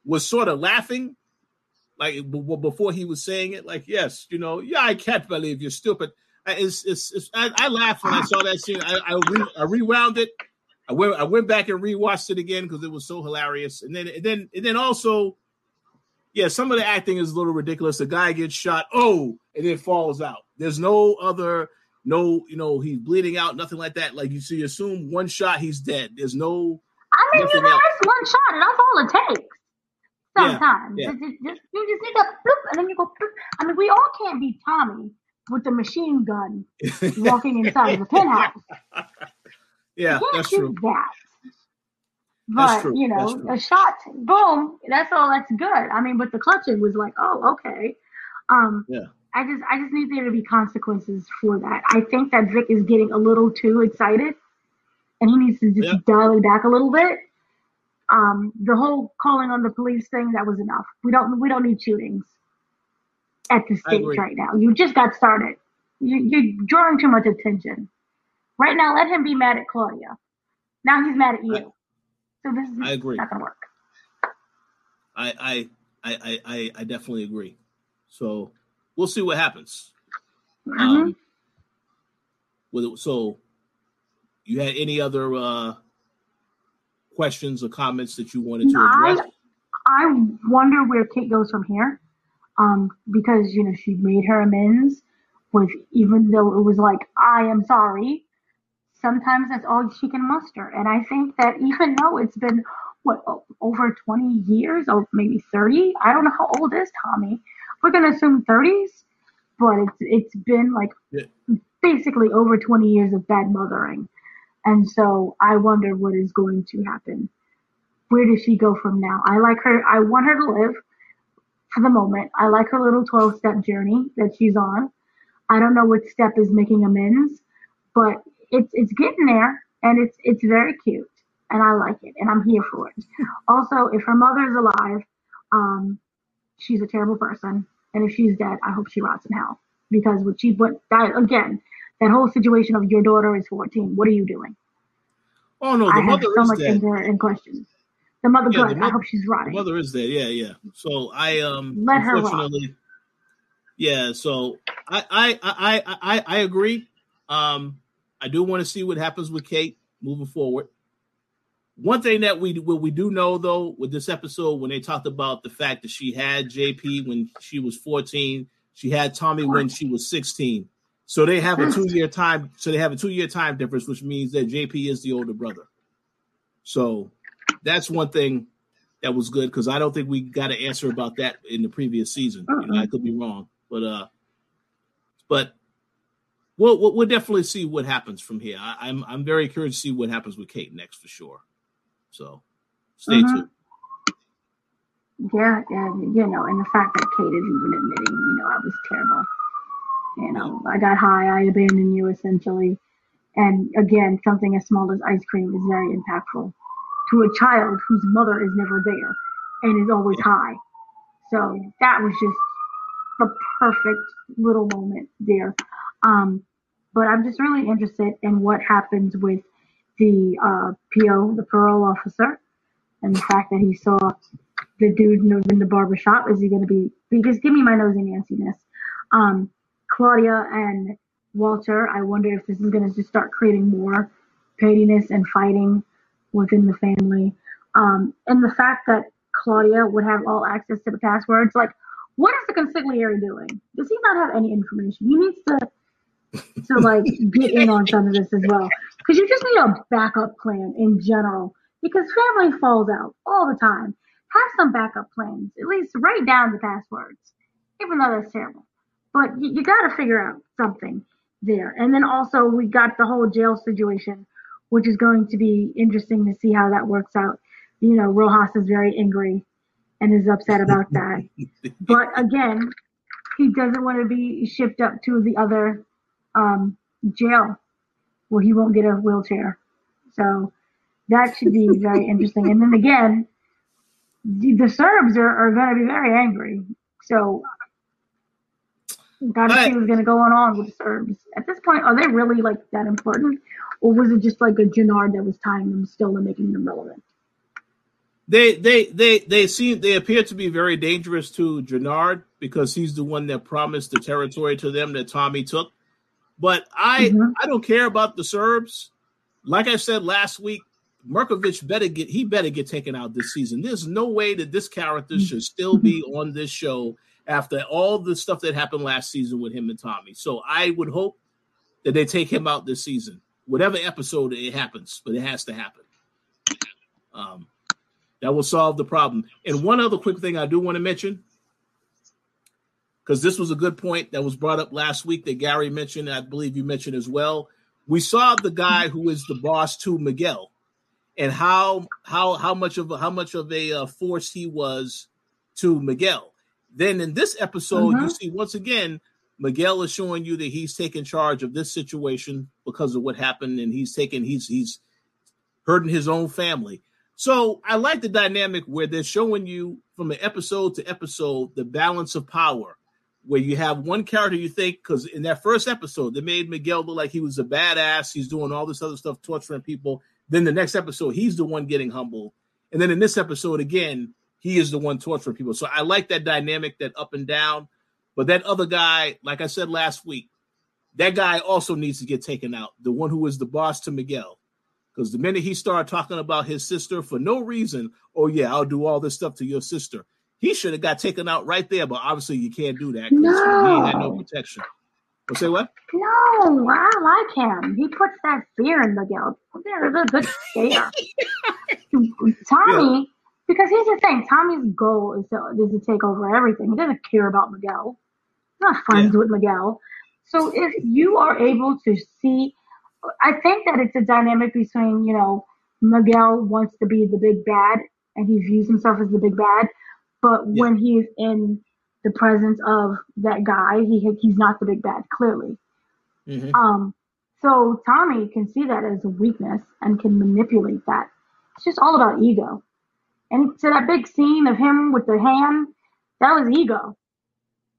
was sort of laughing, like before he was saying it. Like, yes, you know, yeah, I can't believe you're stupid. It's, it's, it's I, I, laughed when I saw that scene. I I, re, I rewound it. I went I went back and rewatched it again because it was so hilarious. And then and then and then also, yeah, some of the acting is a little ridiculous. The guy gets shot, oh, and then falls out. There's no other no, you know, he's bleeding out, nothing like that. Like you see, assume one shot, he's dead. There's no. I mean, you know, it's one shot, and that's all it takes. Sometimes yeah, yeah. Just, just, you just need to bloop, and then you go. Bloop. I mean, we all can't be Tommy with the machine gun walking inside of the penthouse. Yeah, that's true. That. But you know, a shot, boom, that's all. That's good. I mean, but the clutching was like, oh, okay. Um, yeah. I just I just need there to be consequences for that. I think that Vic is getting a little too excited, and he needs to just Yeah. dial it back a little bit. Um, the whole calling on the police thing that was enough. We don't we don't need shootings at the stage right now. You just got started. You, you're drawing too much attention. Right now, let him be mad at Claudia. Now he's mad at you. I- so this is I agree. not gonna work. I I I I, I, I definitely agree. So we'll see what happens. Mhm. Um, with so you had any other uh questions or comments that you wanted to I address? I wonder where Kate goes from here. Um, because you know she made her amends with even though it was like I am sorry. Sometimes that's all she can muster, and I think that even though it's been what over 20 years or maybe 30, I don't know how old is Tommy. We're gonna assume 30s, but it's it's been like Yeah. basically over 20 years of bad mothering, and so I wonder what is going to happen where does she go from now? I like her. I want her to live for the moment. I like her little 12 step journey that she's on. I don't know what step is making amends, but it's it's getting there and it's it's very cute and I like it and I'm here for it. Also, if her mother is alive, um, she's a terrible person, and if she's dead, I hope she rots in hell because what she went that again. That whole situation of your daughter is 14. What are you doing? Oh no, the I have mother so is much dead. in, in questions. The mother, Yeah, the good. I mother- hope she's The rotting. mother is dead. Yeah, yeah. So I um Let her rock. yeah. So I I I I I, I agree. Um, I do want to see what happens with Kate moving forward. One thing that we what we do know though with this episode when they talked about the fact that she had JP when she was 14, she had Tommy when she was 16. So they have a two year time. So they have a two year time difference, which means that JP is the older brother. So that's one thing that was good because I don't think we got an answer about that in the previous season. You know, I could be wrong, but uh, but we'll we'll, we'll definitely see what happens from here. I, I'm I'm very curious to see what happens with Kate next for sure. So stay Mhm. tuned. Yeah, and you know, and the fact that Kate is even admitting, you know, I was terrible. You know, I got high, I abandoned you essentially. And again, something as small as ice cream is very impactful to a child whose mother is never there and is always high. So that was just the perfect little moment there. Um, but I'm just really interested in what happens with the uh, PO, the parole officer, and the fact that he saw the dude in the, in the barber shop. Is he going to be? Because give me my nosy Nancy-ness. Um, Claudia and Walter. I wonder if this is going to just start creating more pettiness and fighting within the family. Um, and the fact that Claudia would have all access to the passwords. Like, what is the consigliere doing? Does he not have any information? He needs to to like get in on some of this as well. Because you just need a backup plan in general. Because family falls out all the time. Have some backup plans. At least write down the passwords, even though that's terrible. But you, you got to figure out something there. And then also we got the whole jail situation, which is going to be interesting to see how that works out. You know, Rojas is very angry and is upset about that. but again, he doesn't want to be shipped up to the other um, jail where he won't get a wheelchair. So that should be very interesting. And then again, the, Serbs are, are going to be very angry. So got to Right. see what's going to go on with the Serbs. At this point, are they really like that important? Or was it just like a Jenard that was tying them still and making them relevant? They they they they seem they appear to be very dangerous to Jenard because he's the one that promised the territory to them that Tommy took. But I Mhm. I don't care about the Serbs. Like I said last week, Merkovich better get he better get taken out this season. There's no way that this character should still be on this show after all the stuff that happened last season with him and Tommy. So I would hope that they take him out this season, whatever episode it happens, but it has to happen. Um, that will solve the problem. And one other quick thing I do want to mention, because this was a good point that was brought up last week that Gary mentioned, I believe you mentioned as well. We saw the guy who is the boss to Miguel, and how how how much of a, how much of a uh, force he was to Miguel. Then in this episode, you Mhm. see once again Miguel is showing you that he's taking charge of this situation because of what happened, and he's taking he's he's hurting his own family. So I like the dynamic where they're showing you from an episode to episode the balance of power, where you have one character you think because in that first episode they made Miguel look like he was a badass, he's doing all this other stuff, torturing people. Then the next episode he's the one getting humble, and then in this episode again he is the one torturing people. So I like that dynamic, that up and down. But that other guy, like I said last week, that guy also needs to get taken out. The one who was the boss to Miguel. Because the minute he started talking about his sister for no reason, oh yeah, I'll do all this stuff to your sister. He should have got taken out right there, but obviously you can't do that because No. he had no protection. Well, say what? No, I like him. He puts that fear in Miguel. There's a good scare. Tommy, because here's the thing: Tommy's goal is to is to take over everything. He doesn't care about Miguel. He's not friends with Miguel. So if you are able to see, I think that it's a dynamic between you know Miguel wants to be the big bad and he views himself as the big bad, but Yeah. when he's in the presence of that guy, he he's not the big bad clearly. Mhm. Um, so Tommy can see that as a weakness and can manipulate that. It's just all about ego. And to that big scene of him with the hand, that was ego.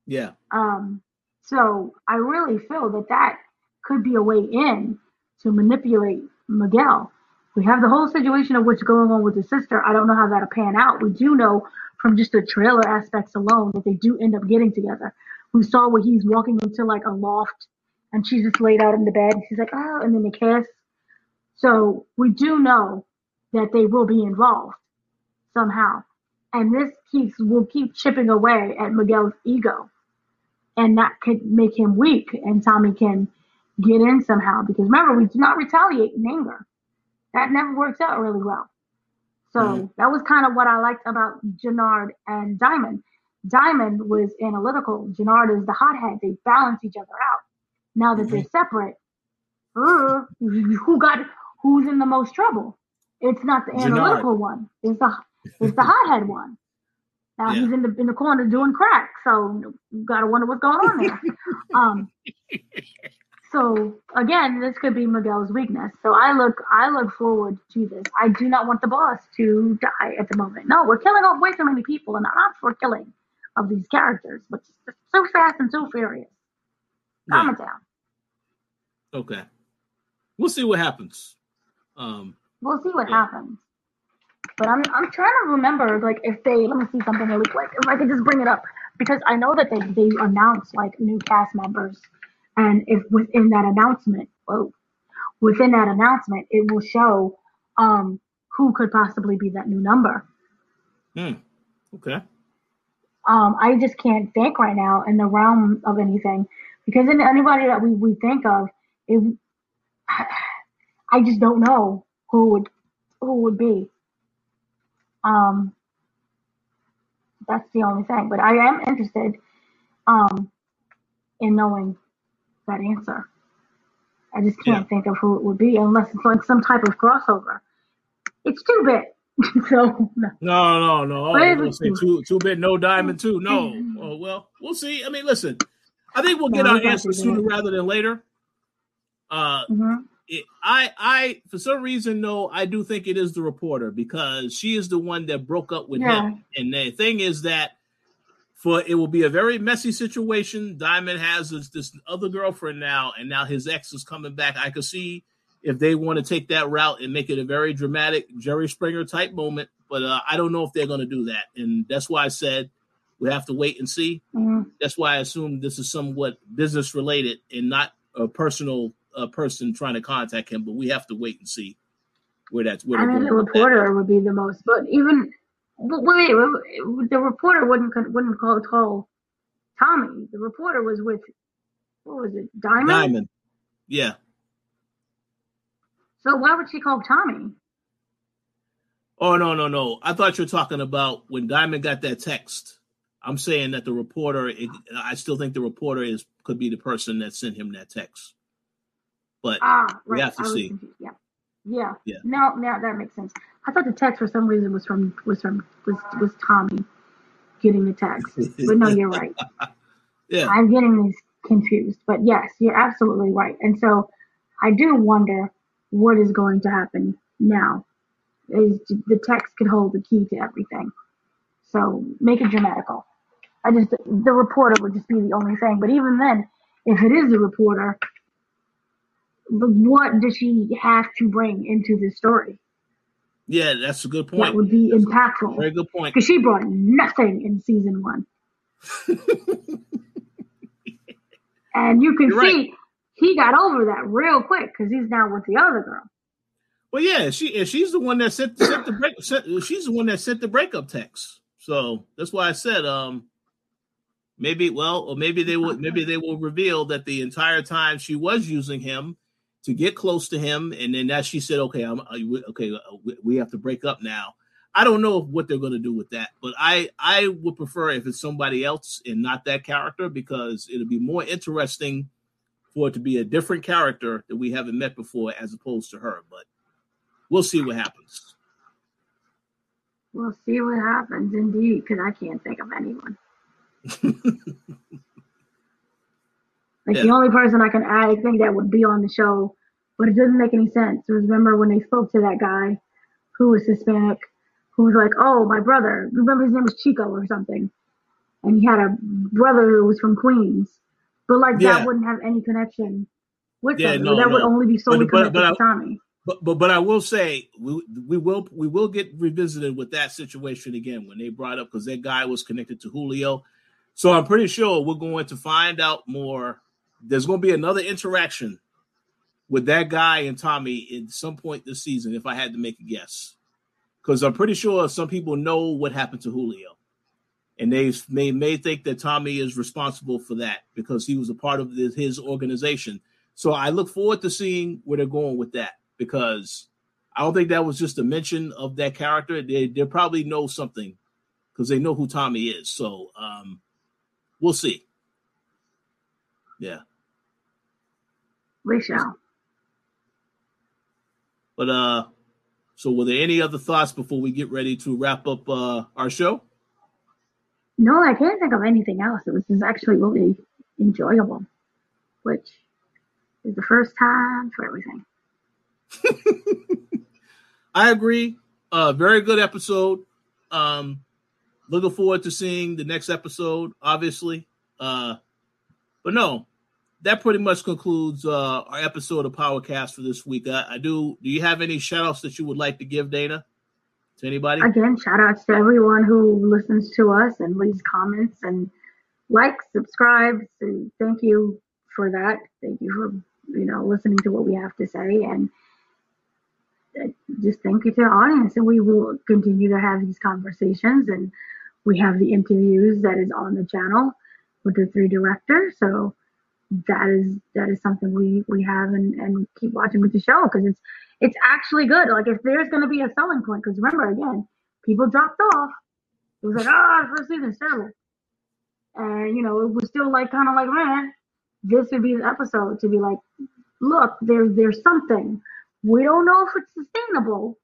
Yeah. Um, so I really feel that that could be a way in to manipulate Miguel. We have the whole situation of what's going on with his sister. I don't know how that'll pan out. We do know from just the trailer aspects alone that they do end up getting together. We saw where he's walking into like a loft and she's just laid out in the bed. And she's like, oh, and then they kiss. So we do know that they will be involved somehow. And this keeps will keep chipping away at Miguel's ego. And that could make him weak and Tommy can get in somehow. Because remember, we do not retaliate in anger. That never works out really well. So Mhm. that was kind of what I liked about Jenard and Diamond. Diamond was analytical. Jenard is the hothead. They balance each other out. Now that they're separate, uh, who got who's in the most trouble? It's not the Jenard. analytical one. It's the it's the hothead one. Now Yeah. he's in the in the corner doing crack. So you gotta wonder what's going on there. um, so again, this could be Miguel's weakness. So I look I look forward to this. I do not want the boss to die at the moment. No, we're killing off way too many people, and I'm not for killing of these characters, but it's so fast and so furious. Calm Yeah. it down. Okay. We'll see what happens. Um, We'll see what Yeah. happens. But I'm I'm trying to remember like if they let me see something really quick. If I could just bring it up because I know that they they announced like new cast members, and if within that announcement, oh, within that announcement, it will show um who could possibly be that new number. hmm. Okay. Um, I just can't think right now in the realm of anything because in anybody that we, we think of, it, I just don't know who would who would be. Um, that's the only thing. But I am interested um, in knowing that answer. I just can't think of who it would be unless it's like some type of crossover. It's too big, so no. No, no, no. Oh, But you're it gonna was say too- two, two bit, no diamond, too. No. Oh well, we'll see. I mean, listen. I think we'll get No, our answer sooner rather than later. Uh, Mhm. It, I, I, for some reason, though I do think it is the reporter because she is the one that broke up with Yeah. him. And the thing is that for it will be a very messy situation. Diamond has this, this other girlfriend now, and now his ex is coming back. I could see if they want to take that route and make it a very dramatic Jerry Springer type moment, but uh, I don't know if they're going to do that, and that's why I said we have to wait and see. Mhm. That's why I assume this is somewhat business related and not a personal uh, person trying to contact him. But we have to wait and see where that's where I the reporter would be the most, but even but wait, wait, the reporter wouldn't wouldn't call call Tommy. The reporter was with what was it, Diamond? Diamond, yeah. So why would she call Tommy? Oh no, no, no! I thought you were talking about when Diamond got that text. I'm saying that the reporter. It, I still think the reporter is could be the person that sent him that text. But Ah, We right. have to I see. confused. Yeah, yeah. Yeah. No, now that makes sense. I thought the text for some reason was from was from was was Tommy getting the text, but no, you're right. yeah, I'm getting these confused. But yes, you're absolutely right. And so I do wonder what is going to happen now. Is the text could hold the key to everything. So make it dramatical. I just the reporter would just be the only thing. But even then, if it is a reporter, what does she have to bring into this story? Yeah, that's a good point. That would be impactful. Very good point. Because she brought nothing in season one. and you can You're see right. he got over that real quick because he's now with the other girl. Well, yeah, she she's the one that sent, sent the break. Sent, she's the one that sent the breakup text. So that's why I said, um, maybe well, or maybe they will, maybe they will reveal that the entire time she was using him to get close to him, and then that she said, okay, I'm okay, uh, we- we have to break up now. I don't know what they're going to do with that, but I I would prefer if it's somebody else and not that character because it'll be more interesting for it to be a different character that we haven't met before as opposed to her. But we'll see what happens. We'll see what happens, indeed, because I can't think of anyone. Like the only person I can add, I think that would be on the show, but it doesn't make any sense. Remember when they spoke to that guy who was Hispanic, who was like, "Oh, my brother." Remember his name was Chico or something, and he had a brother who was from Queens, but like Yeah. that wouldn't have any connection with Yeah, them. no, that would only be solely But- but- connected but to Tommy. But but but I will say we we will we will get revisited with that situation again when they brought up because that guy was connected to Julio. So I'm pretty sure we're going to find out more. There's going to be another interaction with that guy and Tommy at some point this season, if I had to make a guess. Because I'm pretty sure some people know what happened to Julio. And they may, may think that Tommy is responsible for that because he was a part of this, his organization. So I look forward to seeing where they're going with that because I don't think that was just a mention of that character. They they probably know something because they know who Tommy is. So um, we'll see. Yeah, We shall. but uh, so were there any other thoughts before we get ready to wrap up uh our show? No, I can't think of anything else. It was just actually really enjoyable, which is the first time for everything. I agree. Uh, very good episode. Um, looking forward to seeing the next episode, obviously. Uh, but no, that pretty much concludes uh, our episode of Powercast for this week. I, I do. Do you have any shout outs that you would like to give, Dana? To anybody? Again, shout outs to everyone who listens to us and leaves comments and likes, subscribes. And thank you for that. Thank you for you know listening to what we have to say and uh, just thank you to the audience. And we will continue to have these conversations and we have the interviews that is on the channel with the three directors. So that is that is something we we have and and keep watching with the show because it's it's actually good. Like if there's going to be a selling point, because remember again, people dropped off. It was like, ah, the first season's terrible, and you know it was still like kind of like, man, this would be the episode to be like, look, there's there's something. We don't know if it's sustainable,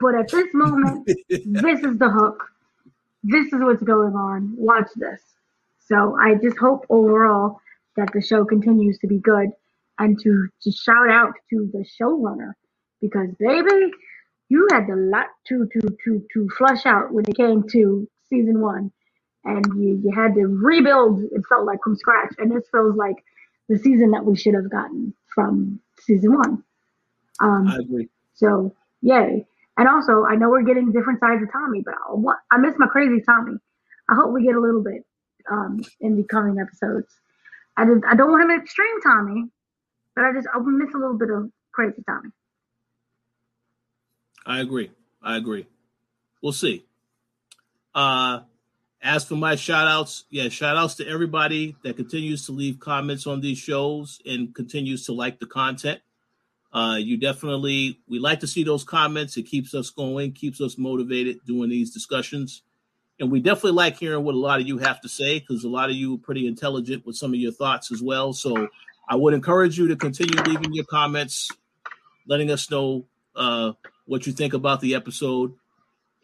but at this moment, this is the hook. This is what's going on. Watch this. So I just hope overall that the show continues to be good and to, to shout out to the showrunner because baby, you had a lot to to to to flush out when it came to season one, and you you had to rebuild. It felt like from scratch, and this feels like the season that we should have gotten from season one. Um, I agree. so yay! And also, I know we're getting different sides of Tommy, but I, want, I miss my crazy Tommy. I hope we get a little bit um, in the coming episodes. I just, I don't want him extreme Tommy, but I just I miss a little bit of crazy Tommy. I agree. I agree. We'll see. Uh as for my shout outs, yeah, shout outs to everybody that continues to leave comments on these shows and continues to like the content. Uh you definitely we like to see those comments. It keeps us going, keeps us motivated doing these discussions. And we definitely like hearing what a lot of you have to say because a lot of you are pretty intelligent with some of your thoughts as well. So I would encourage you to continue leaving your comments, letting us know uh what you think about the episode.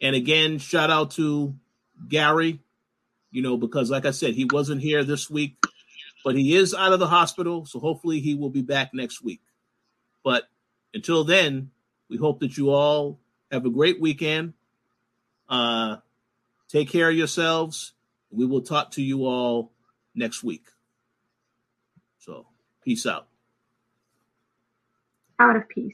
And again, shout out to Gary, you know, because like I said, he wasn't here this week but he is out of the hospital, so hopefully he will be back next week. But until then, we hope that you all have a great weekend. Uh, take care of yourselves. We will talk to you all next week. So, peace out. Out of peace.